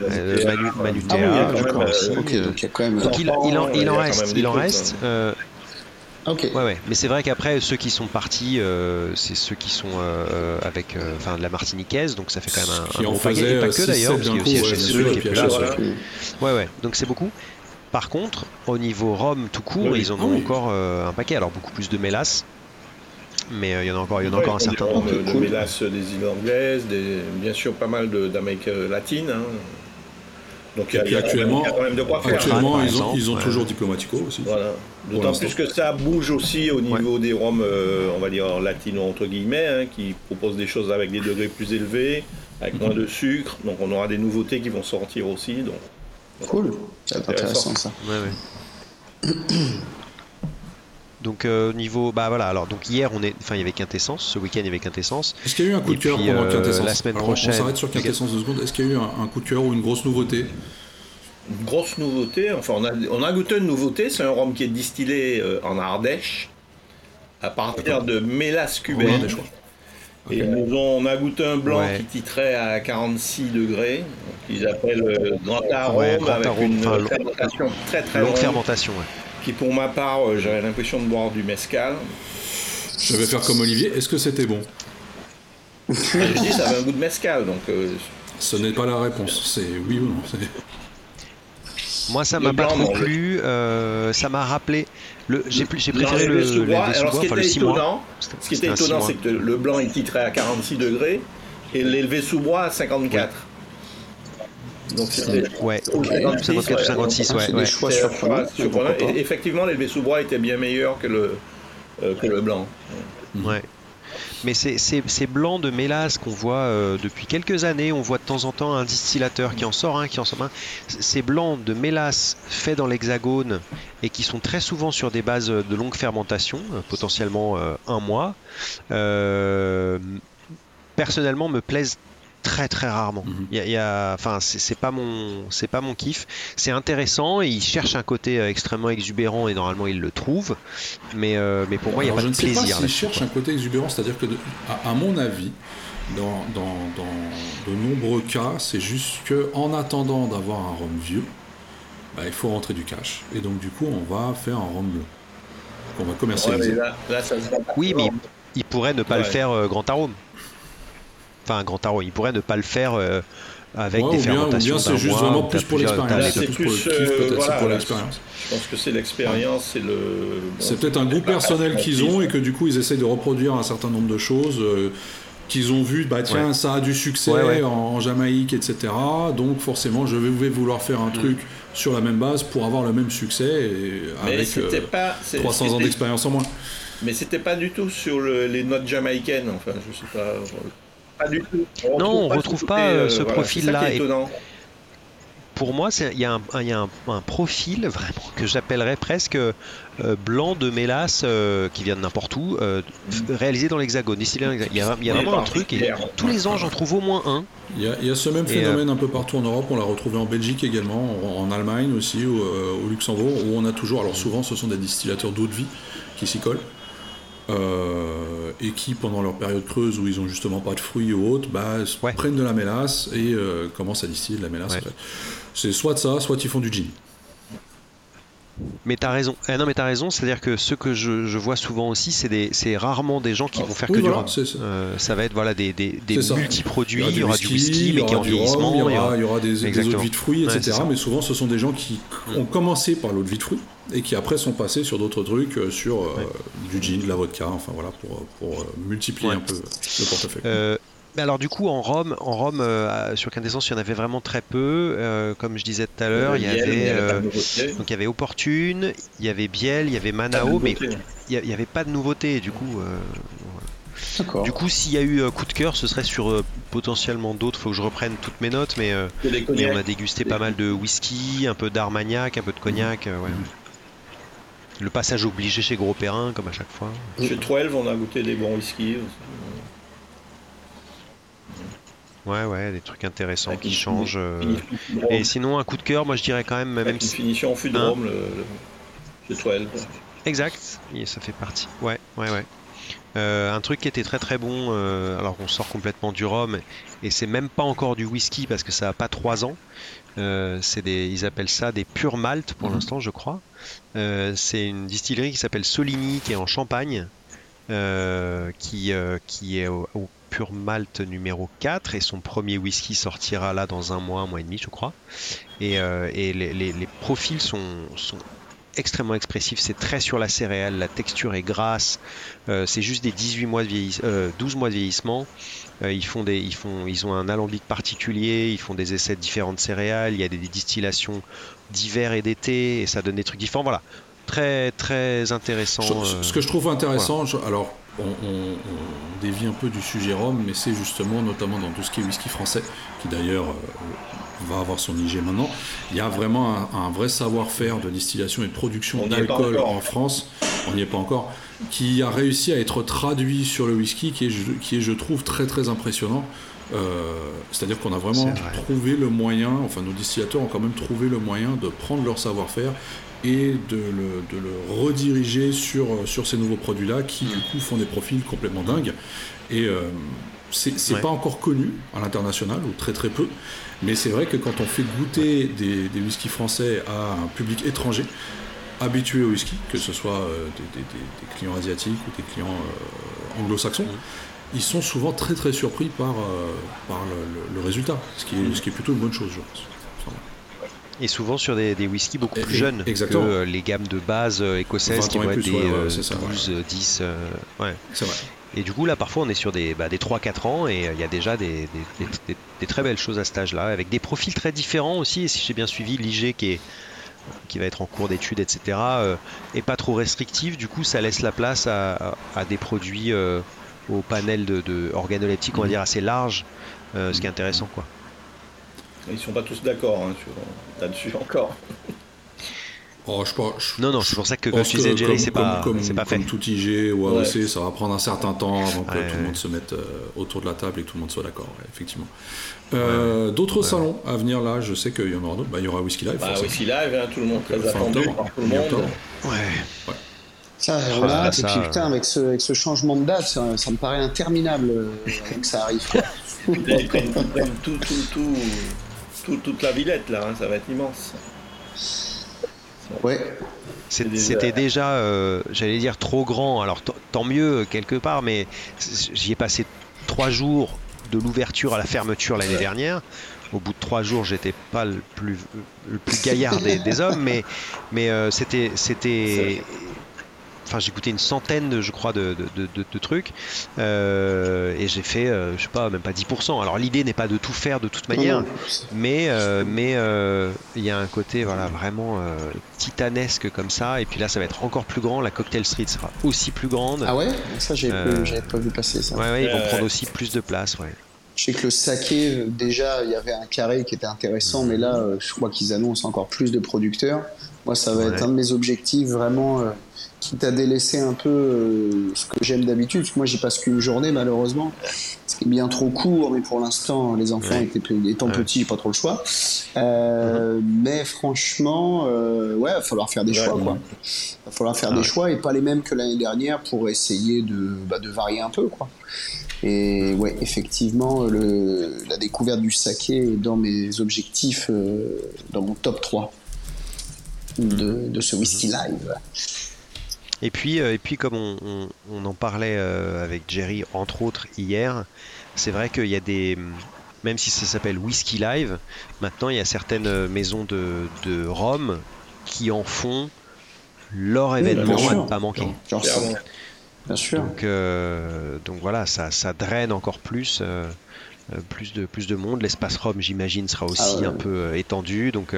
Speaker 2: voilà.
Speaker 5: euh, Manu, Manu
Speaker 3: Ah oui,
Speaker 5: Terra,
Speaker 3: il y a
Speaker 5: je crois
Speaker 4: même,
Speaker 5: aussi.
Speaker 4: euh,
Speaker 3: Ok, donc il y a quand même.
Speaker 5: Donc il, il en, il en reste, il en
Speaker 4: trucs,
Speaker 5: reste. euh,
Speaker 3: Ok.
Speaker 5: ouais, ouais. Mais c'est vrai qu'après ceux qui sont partis, euh, c'est ceux qui sont euh, avec, euh, enfin, de la Martiniquaise, donc ça fait quand même un, un gros paquet. Et pas
Speaker 2: euh,
Speaker 5: que d'ailleurs, parce qu'il y a aussi
Speaker 2: ouais,
Speaker 5: HSE
Speaker 2: sûr,
Speaker 5: qui est là. Ouais, ouais, donc c'est beaucoup. Par contre, au niveau ROM tout court,
Speaker 4: Oui.
Speaker 5: ils en
Speaker 2: Ah
Speaker 5: ont
Speaker 2: oui.
Speaker 5: encore euh, un paquet. Alors beaucoup plus de mélasse, mais euh, il y en a encore, il y en a encore un certain nombre.
Speaker 4: De, de
Speaker 3: Cool.
Speaker 4: mélasse des îles anglaises, des, bien sûr pas mal d'Amérique euh, latine. hein. Donc il y a,
Speaker 2: actuellement-
Speaker 4: quand même de quoi faire.
Speaker 2: Actuellement, ils ont,
Speaker 5: exemple,
Speaker 2: ils ont
Speaker 5: ouais.
Speaker 2: toujours Diplomatico aussi.
Speaker 4: Voilà. D'autant plus que ça bouge aussi au niveau des Roms, euh, on va dire latino entre guillemets, hein, qui proposent des choses avec des degrés plus élevés, avec moins de sucre. Donc on aura des nouveautés qui vont sortir aussi. Donc
Speaker 3: Cool. C'est intéressant ça.
Speaker 5: Ouais, ouais. Donc euh, au niveau, bah voilà. Alors donc hier on est, enfin il y avait Quintessence, ce week-end il y avait Quintessence.
Speaker 2: Est-ce qu'il y a eu un coup de cœur
Speaker 5: puis,
Speaker 2: pendant
Speaker 5: euh,
Speaker 2: Quintessence
Speaker 5: la semaine
Speaker 2: Alors,
Speaker 5: prochaine-
Speaker 2: On s'arrête sur Quintessence deux secondes. Est-ce qu'il y a eu un, un coup de cœur ou une grosse nouveauté?
Speaker 4: Une grosse nouveauté, enfin on a, on a goûté une nouveauté, c'est un rhum qui est distillé euh, en Ardèche à partir de mélasse cubaine.
Speaker 2: choix.
Speaker 4: Et ils nous on a goûté un blanc
Speaker 5: Ouais.
Speaker 4: qui titrait à 46 degrés, qu'ils appellent euh, grand arôme,
Speaker 5: Ouais, grand
Speaker 4: avec
Speaker 5: arôme,
Speaker 4: une fermentation très très
Speaker 5: Longue
Speaker 4: longue,
Speaker 5: fermentation. Ouais.
Speaker 4: Qui pour ma part, euh, j'avais l'impression de boire du mescal.
Speaker 2: Je vais faire comme Olivier. Est-ce que c'était bon?
Speaker 4: Et je dis, ça avait un goût de mescal, donc euh,
Speaker 2: Ce n'est pas la réponse. C'est oui ou non. C'est-
Speaker 5: Moi ça m'a pas
Speaker 4: blanc,
Speaker 5: trop plu. euh, ça m'a rappelé. Le, j'ai plus- j'ai
Speaker 4: dans
Speaker 5: préféré le, le
Speaker 4: Alors ce qui
Speaker 5: enfin le
Speaker 4: était
Speaker 5: 6 mois.
Speaker 4: étonnant,
Speaker 5: C'était-
Speaker 4: ce qui
Speaker 5: c'était
Speaker 4: était
Speaker 5: un six
Speaker 4: étonnant,
Speaker 5: mois.
Speaker 4: c'est que le blanc il titrait à 46 degrés et l'élevé sous bois à 54. Donc c'était
Speaker 5: Ouais,
Speaker 3: Ok.
Speaker 5: 54 ou 56,
Speaker 3: Ah,
Speaker 5: ouais.
Speaker 3: des choix pourquoi pas.
Speaker 4: Et effectivement, l'élevé sous bois était bien meilleur que le, euh, que le blanc.
Speaker 5: Ouais. Mais c'est ces, blancs de mélasse qu'on voit euh, depuis quelques années, on voit de temps en temps un distillateur qui en sort un, qui en sort un. Ces blancs de mélasse faits dans l'hexagone et qui sont très souvent sur des bases de longue fermentation, euh, potentiellement euh, un mois, euh, personnellement me plaisent très très rarement.
Speaker 2: Mhm.
Speaker 5: Il y a- il y a- enfin, c'est pas mon, c'est pas mon kiff. C'est intéressant et il cherche un côté euh, extrêmement exubérant et normalement il le trouve. Mais, euh, mais pour moi, il n'y a pas
Speaker 2: je
Speaker 5: de
Speaker 2: ne sais pas
Speaker 5: plaisir.
Speaker 2: s'il
Speaker 5: là-dessus,
Speaker 2: cherche un côté exubérant, c'est-à-dire que, de- à, à mon avis, dans, dans- dans de nombreux cas, c'est juste que en attendant d'avoir un rhum vieux, bah, il faut rentrer du cash. Et donc, du coup, on va faire un rhum bleu qu'on va
Speaker 4: Ouais,
Speaker 2: commercialiser.
Speaker 4: mais là, là, ça pas.
Speaker 5: Oui, mais il, il pourrait ne pas le
Speaker 4: Ouais.
Speaker 5: faire euh, grand arôme. Enfin, grand arôme, il pourrait ne pas le faire euh, avec
Speaker 2: Ouais,
Speaker 5: des
Speaker 2: ou bien, ou
Speaker 5: fermentations.
Speaker 2: bien c'est juste
Speaker 5: mois,
Speaker 2: vraiment plus pour l'expérience. C'est plus le
Speaker 4: euh, voilà,
Speaker 2: pour
Speaker 4: là,
Speaker 2: l'expérience.
Speaker 4: Je pense que c'est l'expérience, c'est le. bon,
Speaker 2: C'est peut-être un goût personnel qu'ils ont et que du coup ils essayent de reproduire un certain nombre de choses euh, qu'ils ont vu, bah tiens
Speaker 5: Ouais.
Speaker 2: ça a du succès
Speaker 5: Ouais, ouais.
Speaker 2: En, en Jamaïque, etc. Donc forcément je vais, vouloir faire un truc sur la même base pour avoir le même succès et
Speaker 4: Mais
Speaker 2: avec euh,
Speaker 4: pas. c'est-
Speaker 2: 300 ans d'expérience en moins.
Speaker 4: Mais c'était pas du tout sur le- les notes jamaïcaines, enfin, je sais pas. Euh, Pas du tout.
Speaker 5: Non, on
Speaker 4: ce
Speaker 5: retrouve pas, euh, ce
Speaker 4: voilà,
Speaker 5: profil-là, et-. Pour moi, c'est- il y a, un, un- il y a un, un profil vraiment que j'appellerais presque euh, blanc de mélasse euh, qui vient de n'importe où, euh, réalisé dans l'hexagone. Il y a, il y a
Speaker 4: Oui,
Speaker 5: vraiment un truc et tous les ans j'en trouve au moins un.
Speaker 2: Il y, a, il y a ce même
Speaker 5: euh,
Speaker 2: phénomène un peu partout en Europe, on l'a retrouvé en Belgique également, en, en Allemagne aussi, au, euh, au Luxembourg, où on a toujours, alors souvent ce sont des distillateurs d'eau de vie qui s'y collent, euh, et qui pendant leur période creuse où ils ont justement pas de fruits ou autres, bah,
Speaker 5: Ouais.
Speaker 2: prennent de la mélasse et euh, commencent à distiller de la mélasse.
Speaker 5: Ouais.
Speaker 2: en fait. C'est soit de ça, soit ils font du gin.
Speaker 5: Mais t'as raison. Eh non, mais t'as raison. C'est-à-dire que ce que je, je vois souvent aussi, c'est rarement des gens qui vont faire
Speaker 2: Oui,
Speaker 5: que
Speaker 2: voilà,
Speaker 5: du rhum.
Speaker 2: ça.
Speaker 5: Euh, ça va être voilà des, multi-produits.
Speaker 2: Il
Speaker 5: y aura du whisky, mais qui est en vieillissement.
Speaker 2: il y aura, il y aura des, des eaux de vie de fruits, etc. mais souvent, ce sont des gens qui ont commencé par l'eau de vie de fruits et qui après sont passés sur d'autres trucs, euh, sur euh, du gin, de la vodka, enfin voilà, pour, pour euh, multiplier
Speaker 5: Ouais.
Speaker 2: un peu le portefeuille.
Speaker 5: Mais alors du coup en Rome, en Rome euh, sur Quintessence, il y en avait vraiment très peu. Euh, comme je disais tout à l'heure, il y avait
Speaker 4: il avait
Speaker 5: euh,
Speaker 4: de nouveauté.
Speaker 5: donc il y avait Opportune, il y avait Biel, il y avait Manao, mais il n'y avait pas de nouveauté. Du coup, euh, du coup, s'il y a eu euh, coup de cœur, ce serait sur euh, potentiellement d'autres. Faut que je reprenne toutes mes notes, mais, euh, on a dégusté pas mal de whisky, un peu d'armagnac, un peu de cognac. euh, ouais. Le passage obligé chez Gros Perrin, comme à chaque fois.
Speaker 4: Chez 12, on a goûté des bons whisky.
Speaker 5: Ouais, ouais, des trucs intéressants
Speaker 4: Avec
Speaker 5: qui changent. euh. Et sinon, un coup de cœur, moi je dirais quand même, même
Speaker 4: une
Speaker 5: si
Speaker 4: finition en fût de
Speaker 5: Hein
Speaker 4: rhum, le, le, chez 12.
Speaker 5: Exact, et ça fait partie. Ouais, ouais, ouais. Euh, un truc qui était très très bon, euh, alors on sort complètement du rhum, et c'est même pas encore du whisky parce que ça a pas 3 ans. Euh, c'est des, ils appellent ça des purs malt pour
Speaker 2: Mhm.
Speaker 5: l'instant, je crois. C'est une distillerie qui s'appelle Soligny, qui est en Champagne, qui, qui est au, au pur malt numéro 4, et son premier whisky sortira là dans un mois, un mois et demi, je crois. Et, euh, et les, les- les profils sont, sont extrêmement expressifs, c'est très sur la céréale, la texture est grasse, euh, c'est juste des 18 mois de euh, 12 mois de vieillissement. Euh, ils, font des, ils, font, ils ont un alambic particulier, ils font des essais de différentes céréales, il y a des, des distillations d'hiver et d'été, et ça donne des trucs différents. Voilà, très très intéressant. Euh,
Speaker 2: Ce que je trouve intéressant, je- alors on, on- on dévie un peu du sujet rhum, mais c'est justement notamment dans tout ce qui est whisky français, qui d'ailleurs euh, va avoir son IG maintenant, il y a vraiment un, un vrai savoir-faire de distillation et de production d'alcool en France, on n'y est pas encore, qui a réussi à être traduit sur le whisky, qui est, je- qui est je trouve très très impressionnant. Euh, C'est-à-dire qu'on a vraiment
Speaker 5: vrai.
Speaker 2: trouvé le moyen, enfin nos distillateurs ont quand même trouvé le moyen de prendre leur savoir-faire et de le, de le rediriger sur, sur ces nouveaux produits-là qui du coup font des profils complètement dingues. Et euh, c'est
Speaker 5: Ouais.
Speaker 2: pas encore connu à l'international, ou très très peu, mais c'est vrai que quand on fait goûter des, des whiskies français à un public étranger, habitué au whisky, que ce soit euh, des, des- des- clients asiatiques ou des clients euh, anglo-saxons, ils sont souvent très très surpris par, euh, par le, le- le résultat, ce qui, est, ce qui est plutôt une bonne chose, je pense.
Speaker 5: Et souvent sur des, des whiskies beaucoup plus
Speaker 2: et-
Speaker 5: jeunes
Speaker 2: exactement.
Speaker 5: que euh, les gammes de base euh, écossaises
Speaker 2: 20
Speaker 5: qui vont être des
Speaker 2: ouais, ouais,
Speaker 5: euh,
Speaker 2: c'est ça,
Speaker 5: 12, euh, 10. euh, ouais.
Speaker 2: c'est vrai.
Speaker 5: Et du coup, là, parfois, on est sur des, bah, des 3-4 ans et euh, il y a déjà des, des- des- des- des très belles choses à cet âge-là, avec des profils très différents aussi. Et si j'ai bien suivi, l'IG qui, est, qui va être en cours d'études, etc., euh, est pas trop restrictif. Du coup, ça laisse la place à, à- à des produits euh, au panel de, de organoleptiques, on va
Speaker 2: Mhm.
Speaker 5: dire, assez large, ce qui est intéressant. quoi.
Speaker 4: Ils sont pas tous d'accord hein, sur- là-dessus encore.
Speaker 2: Oh, je pense- je-
Speaker 5: Non, non, c'est pour ça que
Speaker 2: je
Speaker 5: comme je disais, Jerry, c'est pas,
Speaker 2: comme,
Speaker 5: pas fait.
Speaker 2: comme tout IG ou
Speaker 4: Ouais.
Speaker 2: AOC, ça va prendre un certain temps avant que
Speaker 5: Ouais,
Speaker 2: tout le
Speaker 5: ouais.
Speaker 2: monde se mette euh, autour de la table et que tout le monde soit d'accord, ouais, effectivement. Euh, D'autres salons à venir là, je sais qu'il y en aura d'autres. Bah, il y aura Whisky Live.
Speaker 4: Bah. Whisky Live, hein, tout le monde très
Speaker 2: Fin
Speaker 4: attendu
Speaker 2: octobre,
Speaker 4: par tout le monde.
Speaker 5: Ouais.
Speaker 3: Ça,
Speaker 5: ça,
Speaker 3: et puis putain,
Speaker 5: euh,
Speaker 3: avec ce, avec ce changement de date, ça, ça me paraît interminable euh, que ça arrive.
Speaker 4: tout, tout, tout, tout- toute la Villette là, hein, ça va être immense.
Speaker 3: Ouais.
Speaker 5: C'était déjà, euh, j'allais dire, trop grand. Alors tant mieux quelque part, mais j'y ai passé trois jours de l'ouverture à la fermeture l'année dernière. Au bout de trois jours, j'étais pas le plus, le plus gaillard des, des hommes, mais, mais euh, c'était, c'était, enfin j'ai goûté une centaine, de, je crois, de, de, de- de trucs, euh, et j'ai fait, euh, je sais pas, même pas 10%. Alors l'idée n'est pas de tout faire de toute manière, mais euh, mais euh, il y a un côté voilà vraiment euh, titanesque comme ça et puis là ça va être encore plus grand la cocktail street sera aussi plus grande
Speaker 3: Ah ouais? Ça, j'avais
Speaker 5: Euh,
Speaker 3: pas- vu passer ça.
Speaker 5: ouais, ouais, ils vont prendre aussi plus de place ouais
Speaker 3: Je sais que le saké, déjà, il y avait un carré qui était intéressant, mais là, je crois qu'ils annoncent encore plus de producteurs. Moi, ça va
Speaker 5: Ouais.
Speaker 3: être un de mes objectifs, vraiment, euh, quitte à délaisser un peu euh, ce que j'aime d'habitude, parce que moi, j'y passe qu'une journée, malheureusement, ce qui est bien trop court, mais pour l'instant, les enfants
Speaker 5: Ouais.
Speaker 3: étaient, étant
Speaker 5: Ouais.
Speaker 3: petits, pas trop le choix. Euh, Mais franchement, euh, ouais, il va falloir faire des
Speaker 4: Ouais.
Speaker 3: choix, quoi. Il va falloir faire
Speaker 5: Ah
Speaker 3: des choix et pas les mêmes que l'année dernière pour essayer de, bah, de varier un peu, quoi. Et ouais, effectivement, le, la découverte du saké est dans mes objectifs, euh, dans mon top 3. de, ce whisky live.
Speaker 5: Et puis, et puis comme on, en parlait avec Jerry, entre autres, hier, c'est vrai qu'il y a des, même si ça s'appelle Whisky Live, maintenant il y a certaines maisons de, de Rome qui en font leur événement à ne pas manquer.
Speaker 3: Bien sûr.
Speaker 5: Donc, euh, donc voilà, ça, ça, draine encore plus, euh, euh, plus, de, plus de monde. L'espace Rome, j'imagine, sera aussi ah un peu étendu. Donc,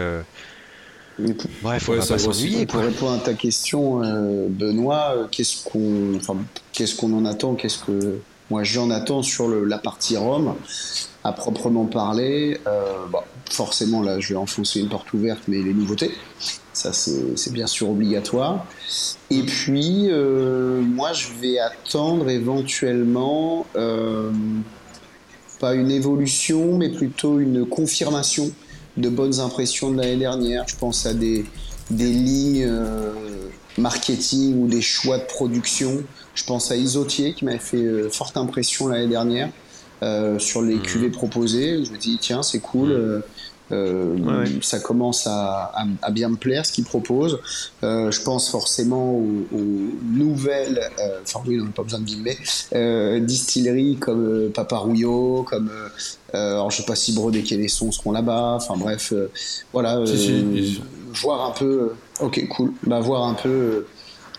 Speaker 5: pas s'ennuyer.
Speaker 3: Pour répondre à ta question, Benoît, qu'est-ce qu'on enfin, qu'est-ce qu'on en attend Qu'est-ce que moi j'en attends sur le, la partie Rome à proprement parler, bah, forcément là je vais enfoncer une porte ouverte, mais les nouveautés, ça c'est bien sûr obligatoire. Et puis euh, moi je vais attendre éventuellement euh, pas une évolution, mais plutôt une confirmation de bonnes impressions de l'année dernière. Je pense à des, des lignes euh, marketing ou des choix de production. Je pense à Isotier qui m'avait fait forte impression l'année dernière. sur les mmh. cuvées proposées. Je me dis, tiens, c'est cool. Euh, ça commence à, bien me plaire ce qu'ils proposent. Euh, je pense forcément aux, nouvelles, euh, enfin oui, on n'a pas besoin de guillemets, distilleries comme Paparouillot, comme alors je sais pas si Brodé et les sons seront là-bas. Enfin bref, voilà, voir un peu. ok, cool. Bah voir un peu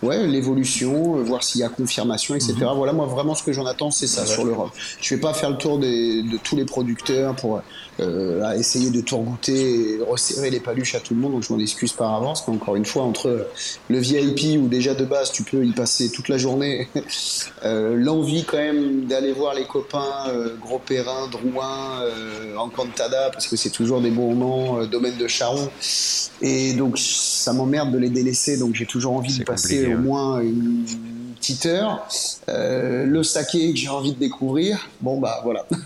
Speaker 3: ouais, l'évolution, euh, voir s'il y a confirmation, etc. Mhm. Voilà, moi vraiment ce que j'en attends, c'est ça sur l'Europe. Je vais pas faire le tour de tous les producteurs pour euh, essayer de tout goûter et resserrer les paluches à tout le monde, donc je m'en excuse par avance. Mais encore une fois, entre le VIP où déjà de base tu peux y passer toute la journée, euh, l'envie quand même d'aller voir les copains Gros Perrin, Drouin, Encantada, parce que c'est toujours des bons moments, domaine de Charon, et donc ça m'emmerde de les délaisser, donc j'ai toujours envie de passer au moins une petite heure. Euh, le saké que j'ai envie de découvrir, bon bah voilà.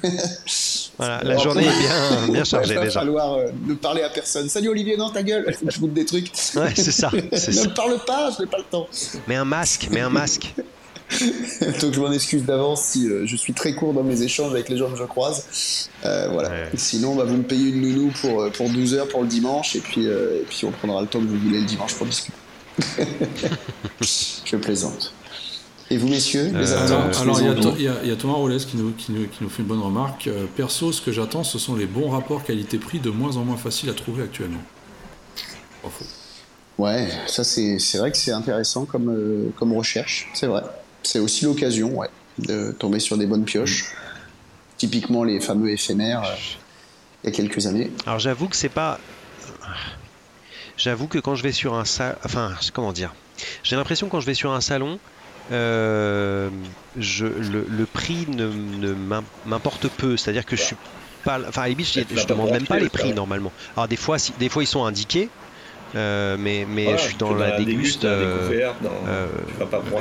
Speaker 5: Voilà, la journée est bien, bien
Speaker 3: il
Speaker 5: va
Speaker 3: falloir euh, ne parler à personne. Salut Olivier, non ta gueule, je goûte des trucs.
Speaker 5: Ouais, c'est ça.
Speaker 3: ne parle pas, je n'ai pas le temps.
Speaker 5: Mets un masque, mets un masque.
Speaker 3: Donc je m'en excuse d'avance si euh, je suis très court dans mes échanges avec les gens que je croise. voilà. Sinon, bah, vous me payez une nounou pour, pour 12 heures pour le dimanche et puis, et puis on prendra le temps que vous voulez le dimanche pour discuter. je plaisante. Et vous, messieurs
Speaker 2: euh, Alors, il y, a Thomas Rollès qui nous, qui, nous, fait une bonne remarque. Euh, perso, ce que j'attends, ce sont les bons rapports qualité-prix de moins en moins faciles à trouver actuellement. Pas faux.
Speaker 3: Ouais, ça c'est vrai que c'est intéressant comme, euh, comme recherche, c'est vrai. C'est aussi l'occasion ouais, de tomber sur des bonnes pioches. Typiquement les fameux éphémères il y a quelques années.
Speaker 5: Alors j'avoue que c'est pas J'avoue que quand je vais sur un salon, enfin, comment dire, j'ai l'impression quand je vais sur un salon, euh, je, le, prix ne, m'importe peu. C'est-à-dire que je suis pas, enfin, à la je, je demande même pas les prix normalement. Alors des fois, si, des fois ils sont indiqués. Euh, mais mais je suis dans la, déguste,
Speaker 4: euh,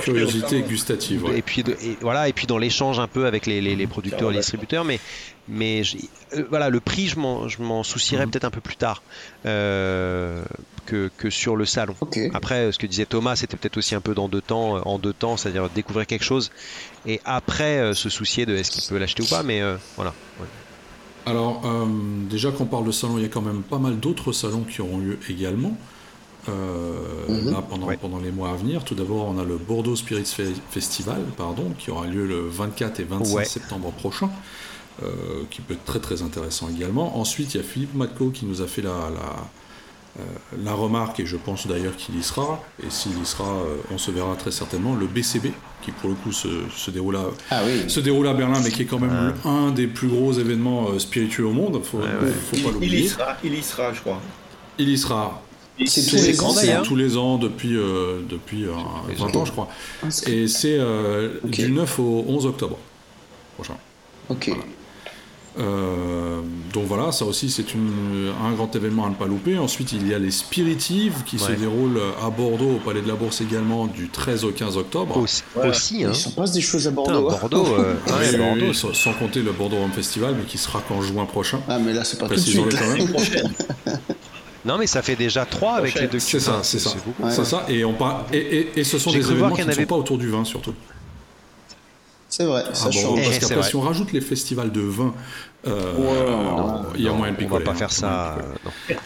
Speaker 2: curiosité gustative.
Speaker 5: Et puis voilà et puis dans l'échange un peu avec les, les, producteurs, les distributeurs, mais mais voilà le prix je m'en soucierais mhm. peut-être un peu plus tard que, que, sur le salon. Après ce que disait Thomas c'était peut-être aussi un peu dans deux temps en deux temps c'est-à-dire découvrir quelque chose et après se soucier de est-ce qu'il peut l'acheter ou pas mais voilà.
Speaker 2: Alors, euh, déjà qu'on parle de salon, il y a quand même pas mal d'autres salons qui auront lieu également. Euh, mhm. là, pendant, pendant les mois à venir. Tout d'abord, on a le Bordeaux Spirits Festival, pardon, qui aura lieu le 24 et 25 septembre prochain, euh, qui peut être très très intéressant également. Ensuite, il y a Philippe Matco qui nous a fait la, euh, la remarque, et je pense d'ailleurs qu'il y sera, et s'il y sera, euh, on se verra très certainement, le BCB, qui pour le coup se, déroule, à,
Speaker 3: ah
Speaker 2: se déroule à Berlin, mais qui est quand même un des plus gros événements euh, spirituels au monde, faut, faut pas l'oublier.
Speaker 4: Il y sera, il y sera, je crois.
Speaker 2: Il y sera.
Speaker 3: C'est tous les ans,
Speaker 2: Tous les ans depuis, depuis 20 ans, je crois. Et c'est du 9 au 11 octobre prochain.
Speaker 3: Ok.
Speaker 2: Euh, donc voilà, ça aussi c'est un grand événement à ne pas louper. Ensuite, il y a les Spiritives qui se déroulent à Bordeaux, au Palais de la Bourse également, du 13 au 15 octobre.
Speaker 5: Aussi, hein.
Speaker 3: Il se passe des choses à Bordeaux.
Speaker 5: Hein. Bordeaux, euh,
Speaker 2: Bordeaux sans, compter le Bordeaux Rome Festival, mais qui sera qu'en juin prochain.
Speaker 3: Ah, mais là, c'est pas tout de suite.
Speaker 5: Non, mais ça fait déjà 3 avec les deux
Speaker 2: C'est ça, c'est ça. C'est ça. Et, on et, et, ce sont des événements qui ne sont pas autour du vin, surtout.
Speaker 3: C'est vrai, ça
Speaker 2: Ah
Speaker 3: change.
Speaker 2: bon,
Speaker 5: Eh,
Speaker 2: parce qu'après, si on rajoute les festivals de vin, euh,
Speaker 3: non,
Speaker 2: il y a
Speaker 5: Non,
Speaker 2: moyen de
Speaker 5: on va
Speaker 2: picoler.
Speaker 5: pas
Speaker 2: hein,
Speaker 5: faire ça.
Speaker 2: picoler.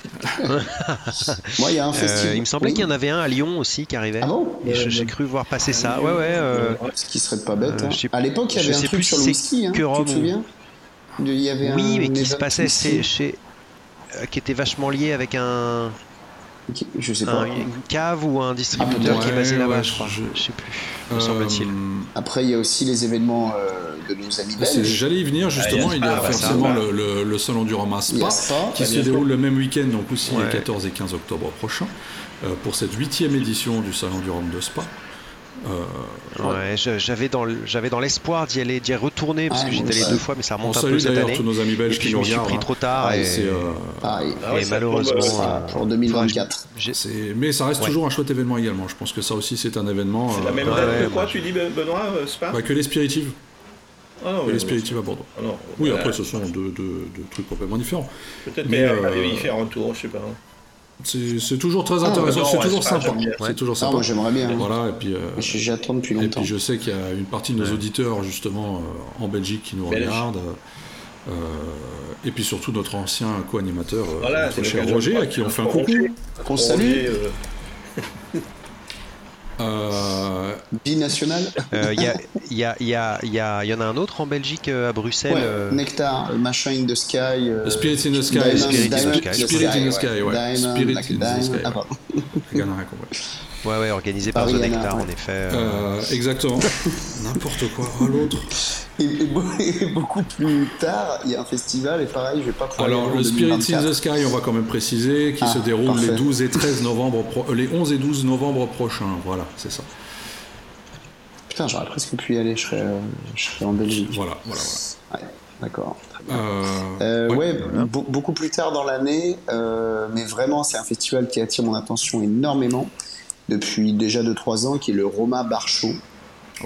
Speaker 5: euh.
Speaker 3: Moi, il y a un
Speaker 5: Euh,
Speaker 3: festival.
Speaker 5: il me semblait
Speaker 3: Oui.
Speaker 5: qu'il y en avait un à Lyon aussi qui arrivait.
Speaker 3: Ah bon?
Speaker 5: J'ai cru voir passer ça. Ouais, ouais. euh,
Speaker 3: Ce qui serait pas bête.
Speaker 5: Euh,
Speaker 3: hein. À l'époque, il y avait un truc
Speaker 5: plus
Speaker 3: sur le whisky, hein, tu te
Speaker 5: ou-
Speaker 3: souviens? Il y avait
Speaker 5: oui,
Speaker 3: un
Speaker 5: mais qui se passait chez. euh, qui était vachement lié avec un,
Speaker 3: Qui- Je sais
Speaker 5: un-
Speaker 3: pas.
Speaker 5: une cave ou un distributeur
Speaker 3: Ah,
Speaker 5: qui est basé là-bas,
Speaker 2: ouais,
Speaker 5: je crois.
Speaker 2: je-
Speaker 5: Je sais plus, me semble-t-il.
Speaker 2: Euh,
Speaker 3: Après, il y a aussi les événements euh, de nos amis
Speaker 2: c'est-
Speaker 3: belges.
Speaker 2: J'allais y venir justement,
Speaker 4: Ah,
Speaker 2: il y a
Speaker 4: ah,
Speaker 2: forcément
Speaker 4: bah.
Speaker 2: le, le- le salon du
Speaker 3: a
Speaker 2: Spa,
Speaker 3: ça.
Speaker 2: qui se déroule le même week-end, donc aussi
Speaker 5: Ouais.
Speaker 2: les 14 et 15 octobre prochains, euh, pour cette huitième édition du salon du Rhum de Spa. Euh,
Speaker 5: Ouais, j'avais dans j'avais dans l'espoir d'y aller, d'y retourner parce
Speaker 3: Ah,
Speaker 5: que j'étais allé deux fois, mais ça
Speaker 2: on
Speaker 5: remonte un peu cette
Speaker 2: d'ailleurs
Speaker 5: année.
Speaker 2: tous nos amis
Speaker 5: Et
Speaker 2: belges
Speaker 5: puis
Speaker 2: qui
Speaker 5: je
Speaker 2: nous
Speaker 5: me suis
Speaker 2: regardent.
Speaker 5: pris
Speaker 2: hein.
Speaker 5: trop tard
Speaker 3: Ah,
Speaker 5: et,
Speaker 2: euh.
Speaker 4: Ah
Speaker 5: et malheureusement.
Speaker 3: Voilà,
Speaker 5: euh,
Speaker 3: pour 2024.
Speaker 5: j'ai-
Speaker 2: c'est- mais ça reste
Speaker 5: Ouais.
Speaker 2: toujours un chouette événement également. Je pense que ça aussi c'est un événement.
Speaker 4: C'est la même
Speaker 5: Ouais,
Speaker 4: date
Speaker 5: ouais,
Speaker 4: que quoi,
Speaker 5: moi,
Speaker 4: tu dis, Ben- Benoît, euh, Spa
Speaker 2: bah, que les spiritives.
Speaker 4: Ah non, oui,
Speaker 2: les spiritives à Bordeaux.
Speaker 4: ah non,
Speaker 2: Oui,
Speaker 4: voilà.
Speaker 2: après ce sont deux, deux- deux trucs complètement différents.
Speaker 4: Peut-être
Speaker 2: mais, euh,
Speaker 4: y faire un tour, je sais pas.
Speaker 2: C'est toujours très
Speaker 3: Ah,
Speaker 2: intéressant, c'est
Speaker 4: ouais,
Speaker 2: toujours
Speaker 4: ça,
Speaker 2: sympa. C'est toujours
Speaker 3: Ah,
Speaker 2: sympa.
Speaker 3: moi, j'aimerais bien.
Speaker 2: Voilà, et puis, euh,
Speaker 3: J'attends depuis
Speaker 2: et
Speaker 3: longtemps.
Speaker 2: puis je sais qu'il y a une partie de nos auditeurs justement euh, en Belgique qui nous
Speaker 4: Belge.
Speaker 2: regardent. euh, et puis surtout notre ancien co-animateur,
Speaker 4: Voilà,
Speaker 2: notre cher Roger, à qui on fait un coucou.
Speaker 3: Qu'on salue.
Speaker 4: Euh,
Speaker 2: Euh,
Speaker 3: Binational.
Speaker 5: Euh, Il y, a, il y, a, il y, a, il y, a, il y en a un autre en Belgique, euh, à Bruxelles.
Speaker 3: Ouais,
Speaker 5: euh,
Speaker 3: Nectar, euh, machin in the sky. euh,
Speaker 2: Spirit in the Sky,
Speaker 3: Diamond-
Speaker 5: Spirit in the Sky.
Speaker 2: Spirit in the Sky, ouais.
Speaker 3: Diamond,
Speaker 2: Spirit
Speaker 3: like
Speaker 2: in the. Sky,
Speaker 3: Ah, pardon.
Speaker 5: ouais, ouais, organisé par The Nectar,
Speaker 3: ouais.
Speaker 5: en effet. euh,
Speaker 2: Euh, exactement. N'importe quoi. Ah, l'autre.
Speaker 3: Et, et beau- et beaucoup plus tard, il y a un festival, et pareil, je vais pas pouvoir
Speaker 2: Alors, le Spirit in
Speaker 3: 2024.
Speaker 2: the Sky, on va quand même préciser, qui
Speaker 3: Ah,
Speaker 2: se déroule
Speaker 3: parfait.
Speaker 2: les 12 et 13 novembre, euh, les 11 et 12 novembre prochains. Voilà, c'est ça.
Speaker 3: Putain, j'aurais presque pu y aller, je serais, je serais en Belgique.
Speaker 2: Voilà, voilà, voilà.
Speaker 3: Ouais, d'accord.
Speaker 2: Euh,
Speaker 3: Euh,
Speaker 2: ouais.
Speaker 3: ouais, be- beaucoup plus tard dans l'année, euh, mais vraiment, c'est un festival qui attire mon attention énormément depuis déjà 2-3 ans, qui est le Roma Bar Show.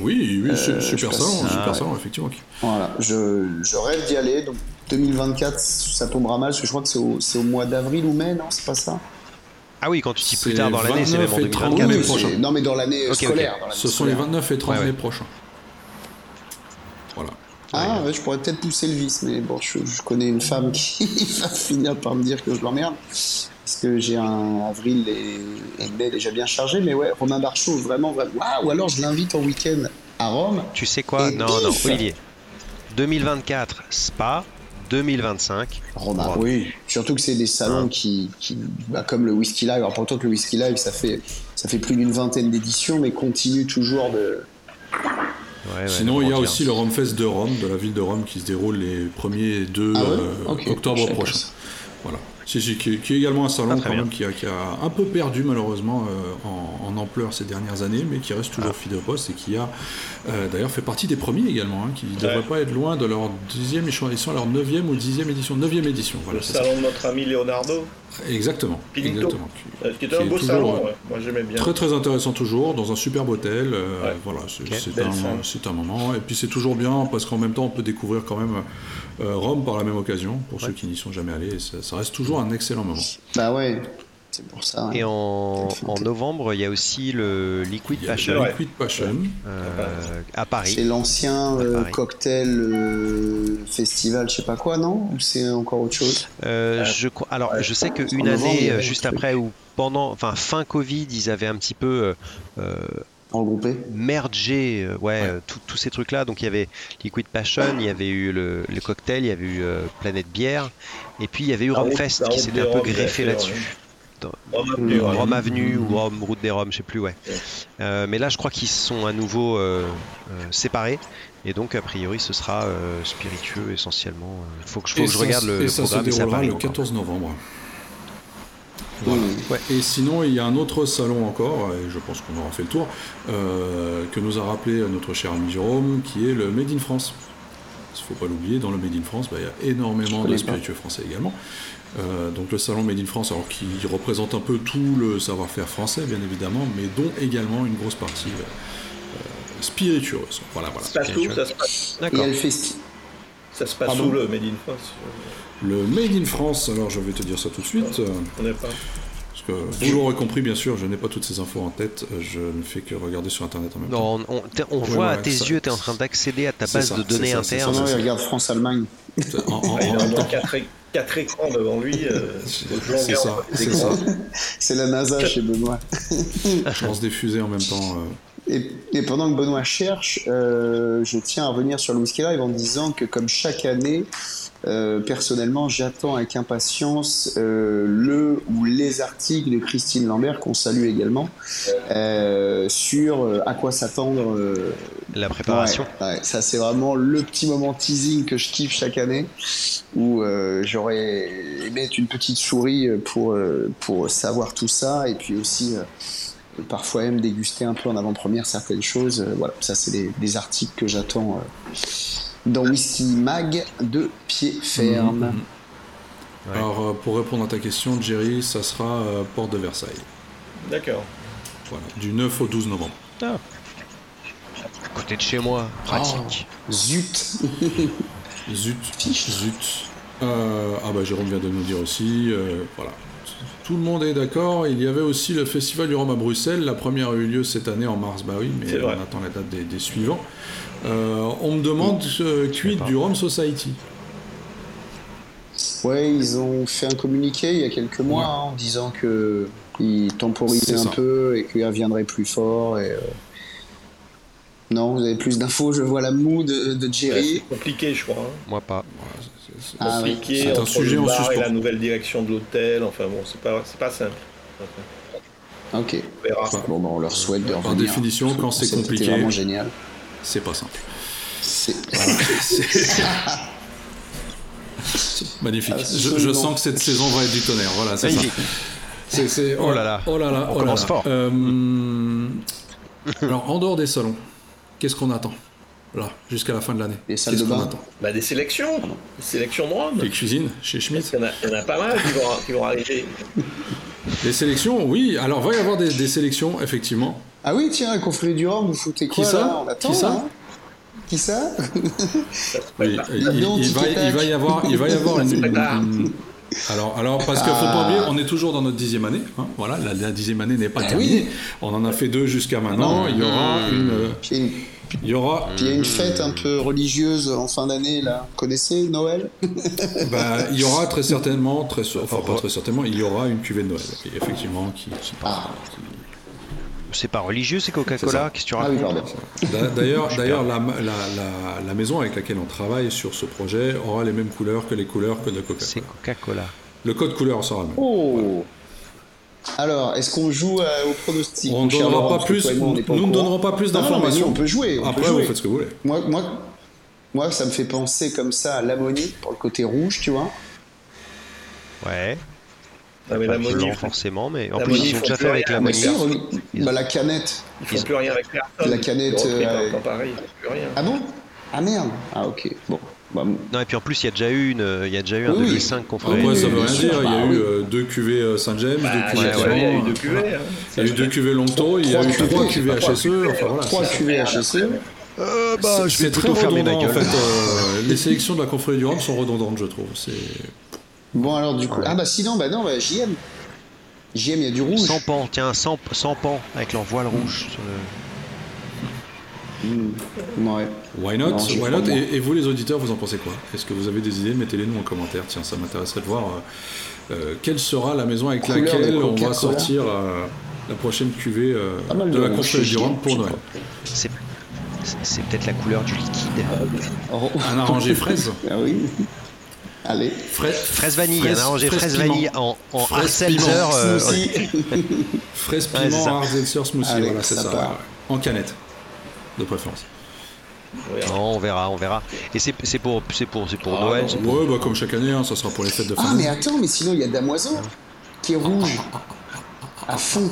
Speaker 2: Oui, oui,
Speaker 3: Euh, je
Speaker 2: super
Speaker 5: Ah,
Speaker 2: super
Speaker 5: ouais.
Speaker 2: salon, effectivement.
Speaker 3: Voilà, je, je rêve d'y aller. Donc 2024, ça tombera mal, parce que je crois que c'est au, mois d'avril ou mai, non C'est pas ça?
Speaker 5: Ah oui, quand tu dis plus tard dans l'année, c'est même en
Speaker 2: 29 et 30
Speaker 5: 2024.
Speaker 2: mai
Speaker 3: Oui,
Speaker 2: prochain.
Speaker 3: c'est- Non, mais dans l'année scolaire. dans l'année
Speaker 2: Ce sont les
Speaker 3: scolaire.
Speaker 2: 29 et 30
Speaker 5: Ouais, ouais.
Speaker 2: mai prochains. Voilà.
Speaker 3: Ah, ouais, je pourrais peut-être pousser le vice, mais bon, je, je connais une femme qui va finir par me dire que je l'emmerde. Parce que j'ai un avril et, et mai déjà bien chargé, mais ouais, Romain Barchaud, vraiment, vraiment. Waouh, ou alors je l'invite en week-end à Rome.
Speaker 5: Tu sais quoi? Non, non, Olivier. 2024, Spa. 2025.
Speaker 3: Romain,
Speaker 5: Rome.
Speaker 3: oui. Surtout que c'est des salons
Speaker 5: Hein.
Speaker 3: qui, qui bah, comme le Whisky Live. Alors pourtant que le Whisky Live, ça fait, ça fait plus d'une vingtaine d'éditions, mais continue toujours de.
Speaker 5: Ouais, ouais,
Speaker 2: Sinon, il y a aussi le Romfest de Rome, de la ville de Rome, qui se déroule les 1er et 2
Speaker 3: Ah ouais
Speaker 2: euh, octobre prochain. Voilà. Si, si, qui, qui est également un salon
Speaker 5: Ah,
Speaker 2: quand même qui a, qui a un peu perdu malheureusement euh, en, en ampleur ces dernières années, mais qui reste toujours
Speaker 5: Ah.
Speaker 2: fidèle au poste et qui a euh, d'ailleurs fait partie des premiers également, hein, qui ne devraient pas être loin de leur dixième, à leur neuvième ou dixième édition, neuvième édition. Voilà,
Speaker 4: Le
Speaker 2: ça.
Speaker 4: salon de notre ami Leonardo,
Speaker 2: Exactement. Exactement. Qui-
Speaker 4: euh, qui était
Speaker 2: Qui
Speaker 4: un beau salon,
Speaker 2: euh,
Speaker 4: ouais. moi j'aimais bien.
Speaker 2: Très très intéressant toujours, dans un superbe hôtel. euh,
Speaker 4: Ouais.
Speaker 2: Voilà, c'est un, moment. Et puis c'est toujours bien parce qu'en même temps on peut découvrir quand même euh, Rome par la même occasion, pour ceux qui n'y sont jamais allés. et Ça, ça reste toujours un excellent moment.
Speaker 3: Bah ouais, c'est pour ça. ouais.
Speaker 5: Et en, novembre, il y a aussi le Liquid Passion
Speaker 2: le
Speaker 4: Ouais.
Speaker 2: Liquid Passion.
Speaker 5: euh, à Paris.
Speaker 3: C'est l'ancien euh, cocktail euh, festival, je sais pas quoi, non? Ou c'est encore autre chose?
Speaker 5: Euh, je. Alors, je sais qu'une année juste après ou pendant, enfin fin Covid, ils avaient un petit peu
Speaker 3: Regroupé
Speaker 5: mergé, ouais, euh, tous ces trucs-là. Donc il y avait Liquid Passion, il y avait eu le, le cocktail, il y avait eu euh, Planète Bière, et puis il y avait eu
Speaker 4: route-
Speaker 5: Romfest qui s'était un peu greffé là-dessus.
Speaker 4: Rome Avenue, ouais.
Speaker 5: Rome Avenue ou Rome Route des Roms, je sais plus, ouais.
Speaker 4: Ouais.
Speaker 5: Euh, mais là, je crois qu'ils se sont à nouveau euh, euh, séparés. Et donc, a priori, ce sera euh, spiritueux essentiellement. Il faut que je, faut
Speaker 2: Et
Speaker 5: que je
Speaker 2: ça-
Speaker 5: regarde le,
Speaker 2: et
Speaker 5: le
Speaker 2: ça
Speaker 5: programme
Speaker 2: déroulera
Speaker 5: Paris
Speaker 2: le
Speaker 5: encore.
Speaker 2: 14 novembre. Voilà. Ouais, et sinon, il y a un autre salon encore, et je pense qu'on aura fait le tour, euh, que nous a rappelé notre cher ami Jérôme, qui est le Made in France. Il ne faut pas l'oublier, dans le Made in France, bah, il y a énormément de
Speaker 3: pas.
Speaker 2: spiritueux français également. Euh, donc le salon Made in France, alors qui représente un peu tout le savoir-faire français, bien évidemment, mais dont également une grosse partie euh, euh, spiritueuse. Voilà, voilà.
Speaker 4: Ça se passe où ça se passe,
Speaker 3: Et il y
Speaker 5: D'accord.
Speaker 3: a le festi.
Speaker 4: ça se passe
Speaker 3: Pardon
Speaker 4: où le Made in France?
Speaker 2: Le Made in France, alors je vais te dire ça tout de suite. Euh,
Speaker 4: On n'est pas.
Speaker 2: Parce que vous l'aurez compris, bien sûr, je n'ai pas toutes ces infos en tête. Je ne fais que regarder sur Internet en même temps.
Speaker 5: Non, on, on
Speaker 2: Ouais,
Speaker 5: voit à tes
Speaker 2: ça-
Speaker 5: yeux, tu es en train d'accéder à ta base
Speaker 2: ça,
Speaker 5: de données
Speaker 2: ça, c'est ça,
Speaker 3: Ah
Speaker 5: interne.
Speaker 3: non, il regarde France-Allemagne.
Speaker 2: En, en-
Speaker 4: Il
Speaker 2: en temps,
Speaker 4: quatre, écrans devant lui. euh,
Speaker 2: c'est ça, c'est
Speaker 4: écrans.
Speaker 2: ça.
Speaker 3: C'est la NASA chez Benoît.
Speaker 2: Je lance des fusées en même temps. euh.
Speaker 3: Et, et pendant que Benoît cherche, euh, je tiens à revenir sur le Whisky Live en disant que comme chaque année, euh, personnellement, j'attends avec impatience euh, le ou les articles de Christine Lambert, qu'on salue également, euh, sur à quoi s'attendre.
Speaker 5: La préparation.
Speaker 3: Ouais, ouais, ça c'est vraiment le petit moment teasing que je kiffe chaque année, où j'aurais aimé être une petite souris pour, pour savoir tout ça, et puis aussi parfois même déguster un peu en avant-première certaines choses. Voilà, ça c'est des, des articles que j'attends euh, dans Whisky Mag de pied ferme.
Speaker 2: Mhm.
Speaker 5: Ouais.
Speaker 2: Alors, euh, pour répondre à ta question, Jerry, ça sera euh, Porte de Versailles.
Speaker 4: D'accord.
Speaker 2: Voilà, du 9 au 12 novembre.
Speaker 5: À côté de chez moi, pratique.
Speaker 3: Zut
Speaker 2: Zut, zut. Euh, ah bah Jérôme vient de nous dire aussi, euh, voilà. Tout le monde est d'accord. Il y avait aussi le Festival du Rhum à Bruxelles. La première a eu lieu cette année en mars, bah oui, mais on attend la date des, des suivants. Euh, on me demande euh, quid du Rhum Society.
Speaker 3: Ouais, ils ont fait un communiqué il y a quelques mois
Speaker 2: Ouais.
Speaker 3: hein, en disant que ils temporisaient
Speaker 2: C'est
Speaker 3: un peu et qu'ils reviendraient plus fort. Et, euh, Non, vous avez plus d'infos. Je vois la moue de, de
Speaker 4: Ouais,
Speaker 3: Jerry.
Speaker 4: c'est compliqué, je crois. hein.
Speaker 5: Moi pas.
Speaker 3: Ah oui.
Speaker 4: compliqué
Speaker 2: C'est un sujet en
Speaker 4: et
Speaker 2: suspens.
Speaker 4: la nouvelle direction de l'hôtel. Enfin bon, c'est pas, c'est pas simple.
Speaker 3: Ok.
Speaker 4: On verra.
Speaker 3: Bon, bah, on leur souhaite de
Speaker 2: Par
Speaker 3: revenir.
Speaker 2: définition, quand c'est
Speaker 3: C'était
Speaker 2: compliqué-
Speaker 3: vraiment génial.
Speaker 2: C'est pas simple.
Speaker 3: C'est
Speaker 2: Magnifique. Je, sens que cette saison va être du tonnerre. Voilà, c'est ça.
Speaker 5: Oh là là.
Speaker 2: Oh là là.
Speaker 5: On
Speaker 2: oh
Speaker 5: commence
Speaker 2: là.
Speaker 5: fort.
Speaker 2: Euh, alors, en dehors des salons, qu'est-ce qu'on attend Là, jusqu'à la fin de l'année?
Speaker 3: Les salles
Speaker 2: Qu'est-ce
Speaker 3: de
Speaker 2: qu'on
Speaker 3: bain.
Speaker 2: attend?
Speaker 4: Bah, des sélections. Des sélections de Rome.
Speaker 2: Les cuisines chez Schmitt
Speaker 4: Il y, en a, il y en a pas mal qui vont, qui vont arriver.
Speaker 2: Les sélections, oui. Alors, va y avoir des, des sélections, effectivement.
Speaker 3: Ah oui, tiens, confrérie du Rhum, vous foutez quoi
Speaker 2: Qui ça
Speaker 3: là? On attend,
Speaker 2: Qui ça
Speaker 3: là Qui ça?
Speaker 2: Oui, il, va, il y avoir, il va y avoir une,
Speaker 4: pas
Speaker 2: Alors, alors, parce qu'il faut pas
Speaker 3: Ah.
Speaker 2: oublier, on est toujours dans notre dixième année. hein. voilà, la, la dixième année n'est pas
Speaker 3: Ah
Speaker 2: terminée.
Speaker 3: oui.
Speaker 2: On en a fait deux jusqu'à maintenant.
Speaker 3: Non.
Speaker 2: Il y aura une, euh,
Speaker 3: Puis il y a une-
Speaker 2: il y aura,
Speaker 3: puis il y a une fête un peu religieuse en fin d'année, là. Vous connaissez Noël?
Speaker 2: Bah, il y aura très certainement, très, enfin pas très certainement, il y aura une cuvée de Noël, effectivement, qui, qui
Speaker 3: Ah,
Speaker 5: C'est pas religieux, c'est Coca-Cola. Qu'est-ce que tu
Speaker 3: ah
Speaker 5: racontes
Speaker 2: D'ailleurs, d'ailleurs, la, la, la, la maison avec laquelle on travaille sur ce projet aura les mêmes couleurs que les couleurs que de
Speaker 5: C'est
Speaker 2: Coca-Cola.
Speaker 5: Coca-Cola.
Speaker 2: Le code couleur sera le même.
Speaker 3: Oh Alors, est-ce qu'on joue euh, au pronostic
Speaker 2: On ne donnera pas plus, nous ne donnerons pas plus d'informations.
Speaker 3: on peut jouer. on
Speaker 2: Après,
Speaker 3: peut
Speaker 2: vous
Speaker 3: jouer.
Speaker 2: faites ce que vous voulez.
Speaker 3: Moi, moi, moi, ça me fait penser comme ça à l'ammonie, pour le côté rouge, tu vois.
Speaker 5: Ouais.
Speaker 4: Ah, mais
Speaker 5: Pas blanc
Speaker 4: ils font-
Speaker 5: forcément, mais en
Speaker 4: l'ammonie,
Speaker 5: plus ils
Speaker 4: ils
Speaker 5: ont
Speaker 4: font
Speaker 5: déjà
Speaker 4: plus
Speaker 5: fait avec la monnaie.
Speaker 3: re- bah, la canette.
Speaker 4: Ils font plus rien avec personne.
Speaker 3: La canette,
Speaker 4: Ils
Speaker 3: euh,
Speaker 4: maintenant pareil, ils font plus rien.
Speaker 3: Ah bon? Ah merde Ah ok, bon. Bah,
Speaker 5: Non et puis en plus il y a déjà eu une, il y a déjà eu un
Speaker 3: Oui, oui.
Speaker 5: 2005 qu'on ferait.
Speaker 2: Après,
Speaker 3: oui,
Speaker 2: ça veut rien dire. Il y a
Speaker 3: bah
Speaker 2: eu euh, deux cuvées euh, Saint-James,
Speaker 4: Bah,
Speaker 2: deux
Speaker 4: ouais,
Speaker 2: cuvées
Speaker 4: ouais, il y a eu deux cuvées. hein.
Speaker 2: Il y a eu deux cuvées Longto, il y a
Speaker 3: Trois
Speaker 2: eu trois
Speaker 4: trois
Speaker 2: HSE.
Speaker 4: cuvées,
Speaker 2: Enfin voilà.
Speaker 3: Trois
Speaker 2: c'est-
Speaker 3: cuvées HSE.
Speaker 5: Euh, bah,
Speaker 2: c'est-
Speaker 5: je vais
Speaker 2: très
Speaker 5: plutôt fermer ma
Speaker 2: redondant en
Speaker 5: gueule.
Speaker 2: fait. euh, les sélections de la confrérie du Rhum sont redondantes, je trouve. C'est
Speaker 3: Bon alors du coup. Ah bah sinon, bah non, bah, JM. JM, il y a du rouge.
Speaker 5: Sans pan, tiens, sans, sans pan avec leur voile rouge. sur le-
Speaker 3: Hmm, Ouais.
Speaker 2: Why not,
Speaker 3: Non,
Speaker 2: why not? et, et vous les auditeurs, vous en pensez quoi? Est-ce que vous avez des idées? Mettez-les nous en commentaire. Tiens, ça m'intéresserait de voir euh, euh, quelle sera la maison avec
Speaker 3: Couleur
Speaker 2: laquelle on va sortir euh, la prochaine cuvée euh, de la Rhum
Speaker 3: JM,
Speaker 2: pour Noël.
Speaker 5: C'est peut-être la couleur du liquide.
Speaker 3: Oh.
Speaker 2: Un arrangé fraise
Speaker 3: Ah oui. Allez.
Speaker 2: Fraise,
Speaker 5: Fraise vanille,
Speaker 2: fraise-
Speaker 5: un arrangé
Speaker 2: fraise
Speaker 5: fraise
Speaker 2: piment.
Speaker 5: vanille en, en
Speaker 2: Fraise piment.
Speaker 5: euh,
Speaker 3: Smoothie.
Speaker 2: Fraise
Speaker 5: Ouais,
Speaker 2: piment, hard seltzer smoothie,
Speaker 3: Allez,
Speaker 2: voilà, c'est
Speaker 3: ça
Speaker 2: ouais. En canette, de préférence.
Speaker 5: Non, on verra, on verra. Et c'est c'est pour, c'est pour, c'est pour
Speaker 2: Ah,
Speaker 5: Noël.
Speaker 2: non,
Speaker 5: c'est pour-
Speaker 2: Ouais, bah comme chaque année, hein, ça sera pour les fêtes de fin
Speaker 3: Ah mais attends, mais sinon il y a Damoiseau qui est rouge. À fond.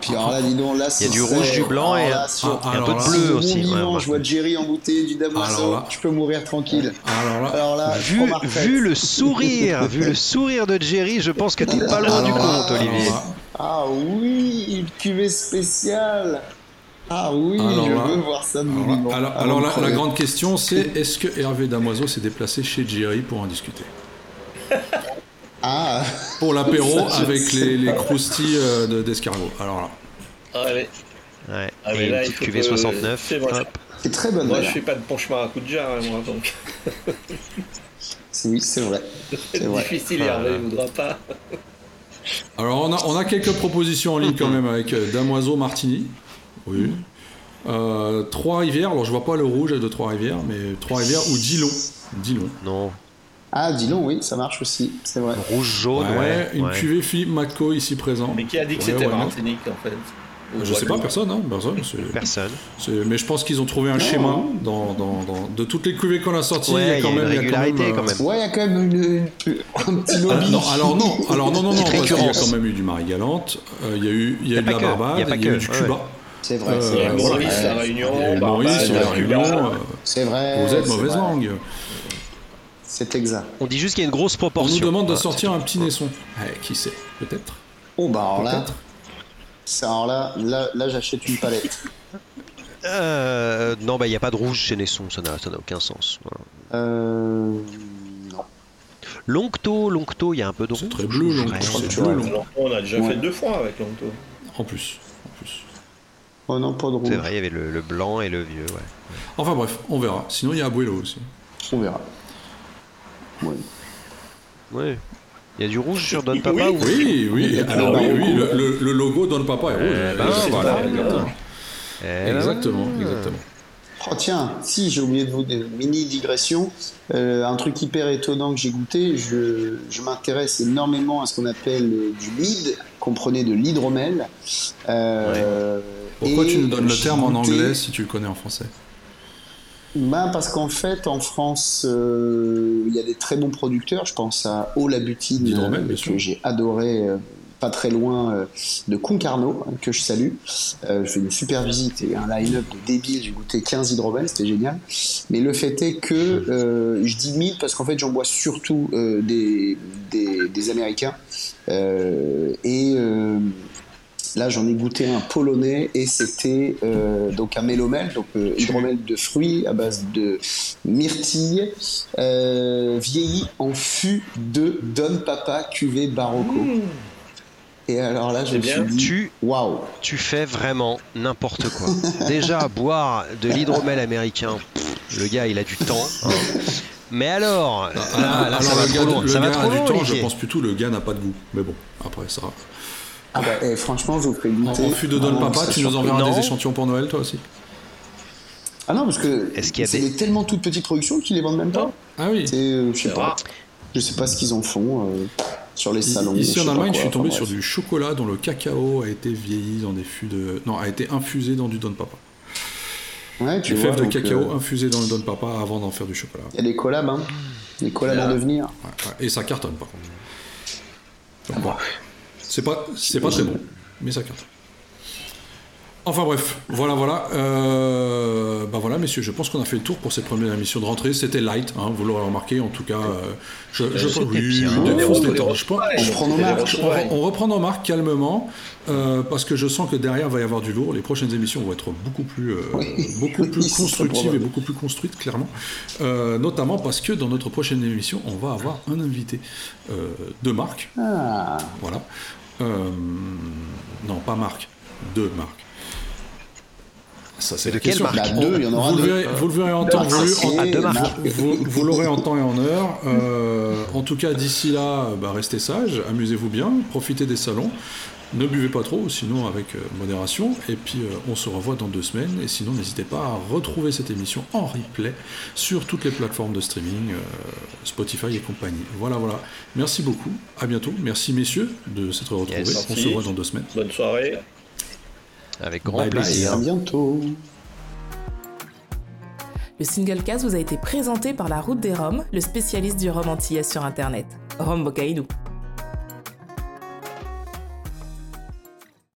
Speaker 3: Puis alors là, dis donc, là,
Speaker 5: Il y a du rouge, du blanc et-
Speaker 3: là, sur-
Speaker 2: Ah,
Speaker 5: un peu de bleu aussi. ouais,
Speaker 3: vivant,
Speaker 5: ouais.
Speaker 3: je vois Jerry embouteillé du Damoiseau, je peux mourir tranquille.
Speaker 2: Alors là,
Speaker 3: Alors là, je
Speaker 5: Vu, le sourire, vu le sourire de Jerry, je pense que t'es pas loin du
Speaker 2: alors
Speaker 5: compte, Olivier.
Speaker 3: Ah oui, une cuvée spéciale. Ah oui,
Speaker 2: Alors
Speaker 3: je
Speaker 2: là-
Speaker 3: veux voir ça de
Speaker 2: Alors, là-
Speaker 3: vivant.
Speaker 2: alors- la, la grande question, c'est est-ce que Hervé Damoiseau s'est déplacé chez Jerry pour en discuter?
Speaker 3: Ah,
Speaker 2: pour l'apéro avec les, croustilles euh, de- d'escargot. Alors là.
Speaker 4: Ah, ouais.
Speaker 5: Ouais.
Speaker 4: Ah,
Speaker 5: Et
Speaker 4: là,
Speaker 5: une petite cuvée
Speaker 4: que-
Speaker 5: 69.
Speaker 4: c'est
Speaker 3: très bonne
Speaker 4: Moi, je fais pas de ponche maracuja, hein, moi, donc
Speaker 3: C'est- Oui, c'est vrai.
Speaker 4: c'est difficile, Hervé, il voudra pas.
Speaker 2: Alors on a, on a quelques propositions en ligne quand même avec euh, Damoiseau Martini. Oui. Euh, Trois-Rivières, alors je vois pas le rouge de Trois-Rivières, mais Trois-Rivières ou Dillon? Dillon.
Speaker 5: Non.
Speaker 3: Ah, dis-donc, oui, ça marche aussi, c'est vrai.
Speaker 5: Rouge, jaune,
Speaker 2: Ouais,
Speaker 5: ouais.
Speaker 2: une
Speaker 5: ouais.
Speaker 2: cuvée Philippe Macco ici présent.
Speaker 4: Mais qui a dit que
Speaker 2: Ouais,
Speaker 4: c'était
Speaker 2: ouais,
Speaker 4: Martinique, en fait Ou
Speaker 2: Je sais pas, personne, hein, personne.
Speaker 5: Personne.
Speaker 2: Mais je pense qu'ils ont trouvé un schéma dans, dans- dans- de toutes les cuvées qu'on a sorties.
Speaker 5: Ouais,
Speaker 2: il y a quand même,
Speaker 5: une
Speaker 2: il y a
Speaker 5: régularité,
Speaker 2: euh,
Speaker 5: quand même.
Speaker 3: Ouais, il y a quand même une, un petit
Speaker 2: Ah,
Speaker 3: lobby.
Speaker 2: non, alors non, alors non, non, non, parce qu'il y a quand même eu du Marie-Galante, euh, il y a eu, il y a eu de la Barbade,
Speaker 5: y a pas
Speaker 2: il y a eu
Speaker 5: que,
Speaker 2: du
Speaker 5: ouais.
Speaker 2: Cuba.
Speaker 3: C'est vrai,
Speaker 2: Euh,
Speaker 3: c'est
Speaker 4: Il y a
Speaker 3: vrai.
Speaker 4: Maurice, la
Speaker 2: Il
Speaker 4: Réunion,
Speaker 2: y a eu le
Speaker 4: Barbade,
Speaker 2: Maurice, la. Réunion, euh,
Speaker 3: C'est vrai.
Speaker 2: vous êtes mauvaise langue.
Speaker 3: C'est exact.
Speaker 5: On dit juste qu'il y a une grosse
Speaker 2: On nous
Speaker 5: proportion.
Speaker 2: demande de
Speaker 5: Ah,
Speaker 2: sortir un petit naisson. Eh, qui sait Peut-être.
Speaker 3: Oh, bah alors là, alors là, là, là j'achète une palette.
Speaker 5: Euh, non, bah il n'y a pas de rouge chez Nesson, ça n'a ça n'a aucun sens. Voilà.
Speaker 3: Euh. Non.
Speaker 5: Longto, Longto, il y a un peu de rouge.
Speaker 2: C'est très bleu, Longto,
Speaker 5: Ouais.
Speaker 2: c'est
Speaker 3: tu
Speaker 2: bleu,
Speaker 3: vois.
Speaker 2: Longto.
Speaker 4: Alors, on a déjà
Speaker 3: Ouais.
Speaker 4: fait deux fois avec Longto.
Speaker 2: En plus. En plus.
Speaker 3: Oh non, pas de rouge.
Speaker 5: C'est vrai, il y avait le, le blanc et le vieux, ouais.
Speaker 2: Enfin bref, on verra. Sinon, il y a Abuelo aussi.
Speaker 3: On verra. Ouais.
Speaker 5: Ouais. Il y a du rouge sur Don Papa
Speaker 4: Oui.
Speaker 5: ou
Speaker 2: Oui, oui. Alors,
Speaker 3: le
Speaker 2: oui, le, le- le logo Don Papa est rouge.
Speaker 5: Eh ben, voilà.
Speaker 2: Exactement.
Speaker 5: Eh ben,
Speaker 2: Exactement.
Speaker 3: Oh tiens, si j'ai oublié de vous une mini digression, euh, un truc hyper étonnant que j'ai goûté, je, je m'intéresse énormément à ce qu'on appelle euh, du lead, comprenez de l'hydromel. Euh,
Speaker 2: Pourquoi tu nous donnes le terme en anglais si tu le connais en français?
Speaker 3: Ben, parce qu'en fait, en France, euh, il y a des très bons producteurs. Je pense à Eau la Butine, euh, que j'ai adoré, euh, pas très loin euh, de Concarneau, hein, que je salue. Je fais une super visite et un line-up de débile. J'ai goûté 15 hydromel, c'était génial. Mais le fait est que euh, je dis 1000 parce qu'en fait, j'en bois surtout euh, des, des, des Américains. Euh, et. Là, j'en ai goûté un polonais et c'était euh, donc un mélomel, donc euh, hydromel de fruits à base de myrtille, euh, vieilli en fût de Don Papa cuvée Barocco. Et alors là, je
Speaker 4: C'est
Speaker 3: me suis dit,
Speaker 5: Tu,
Speaker 3: waouh,
Speaker 5: tu fais vraiment n'importe quoi. Déjà, boire de l'hydromel américain, pff, le gars, il a du temps. hein. Mais alors, là, là,
Speaker 2: Alors,
Speaker 5: ça va trop
Speaker 2: gars,
Speaker 5: loin. Ça va
Speaker 2: gars
Speaker 5: trop
Speaker 2: a du temps, je pense plutôt le gars n'a pas de goût. Mais bon, après ça.
Speaker 3: Ah bah, eh, franchement, je vous ferai
Speaker 2: En,
Speaker 3: goûter.
Speaker 2: en fût de Don Papa, tu nous enverras
Speaker 5: Non.
Speaker 2: des échantillons pour Noël, toi aussi
Speaker 3: Ah non, parce que c'est
Speaker 5: des-
Speaker 3: des tellement toutes petites productions qu'ils les vendent même pas.
Speaker 2: Ah oui.
Speaker 3: C'est, euh, je sais pas, je sais pas ce qu'ils en font euh, sur les salons.
Speaker 2: Ici en Allemagne, je suis tombé
Speaker 3: enfin,
Speaker 2: sur du chocolat dont le cacao a été vieilli dans des fûts de. Non, a été infusé dans du Don Papa.
Speaker 3: Ouais, tu
Speaker 2: Du
Speaker 3: vois,
Speaker 2: fèves de cacao
Speaker 3: euh,
Speaker 2: infusé dans le Don Papa avant d'en faire du chocolat.
Speaker 3: Il y a des collabs, hein. Des collabs à devenir.
Speaker 2: Ouais, ouais. Et ça cartonne par contre. Donc,
Speaker 3: Ah
Speaker 2: bon. C'est pas, c'est pas très bon, mais ça cartonne. Enfin bref, voilà, voilà. Euh, bah voilà, messieurs, je pense qu'on a fait le tour pour cette première émission de rentrée. C'était light, hein, vous l'aurez remarqué. En tout cas, euh, je, je oui,
Speaker 5: bien.
Speaker 2: oui,
Speaker 4: On
Speaker 2: pense-
Speaker 3: On
Speaker 2: reprend nos marques calmement euh, parce que je sens que derrière va y avoir du lourd. Les prochaines émissions vont être beaucoup plus, euh, beaucoup plus constructives et beaucoup plus construites, clairement. Notamment parce que dans notre prochaine émission, on va avoir un invité de marque.
Speaker 3: Ah,
Speaker 2: Voilà. Euh, non, pas Marc. Deux marques. Ça, c'est
Speaker 5: De
Speaker 2: la
Speaker 5: quelle
Speaker 2: question.
Speaker 5: marque
Speaker 3: Bah, deux, il y en aura
Speaker 2: vous le
Speaker 3: deux.
Speaker 2: verrez, vous le verrez en temps voulu.
Speaker 5: Marques.
Speaker 3: marque.
Speaker 2: vous, vous l'aurez en temps et en heure. Euh, en tout cas, d'ici là, bah, restez sages, amusez-vous bien, profitez des salons. Ne buvez pas trop, sinon avec euh, modération. Et puis, euh, on se revoit dans deux semaines. Et sinon, n'hésitez pas à retrouver cette émission en replay sur toutes les plateformes de streaming, euh, Spotify et compagnie. Voilà, voilà. Merci beaucoup. À bientôt. Merci, messieurs, de s'être retrouvés.
Speaker 5: Yes.
Speaker 2: on se voit dans deux semaines.
Speaker 4: Bonne soirée.
Speaker 5: Avec grand
Speaker 2: Bye bye.
Speaker 5: plaisir.
Speaker 3: à bientôt.
Speaker 1: Le single cast vous a été présenté par la Route des Roms, le spécialiste du rhum antillais sur Internet. Rome Bocaïdou.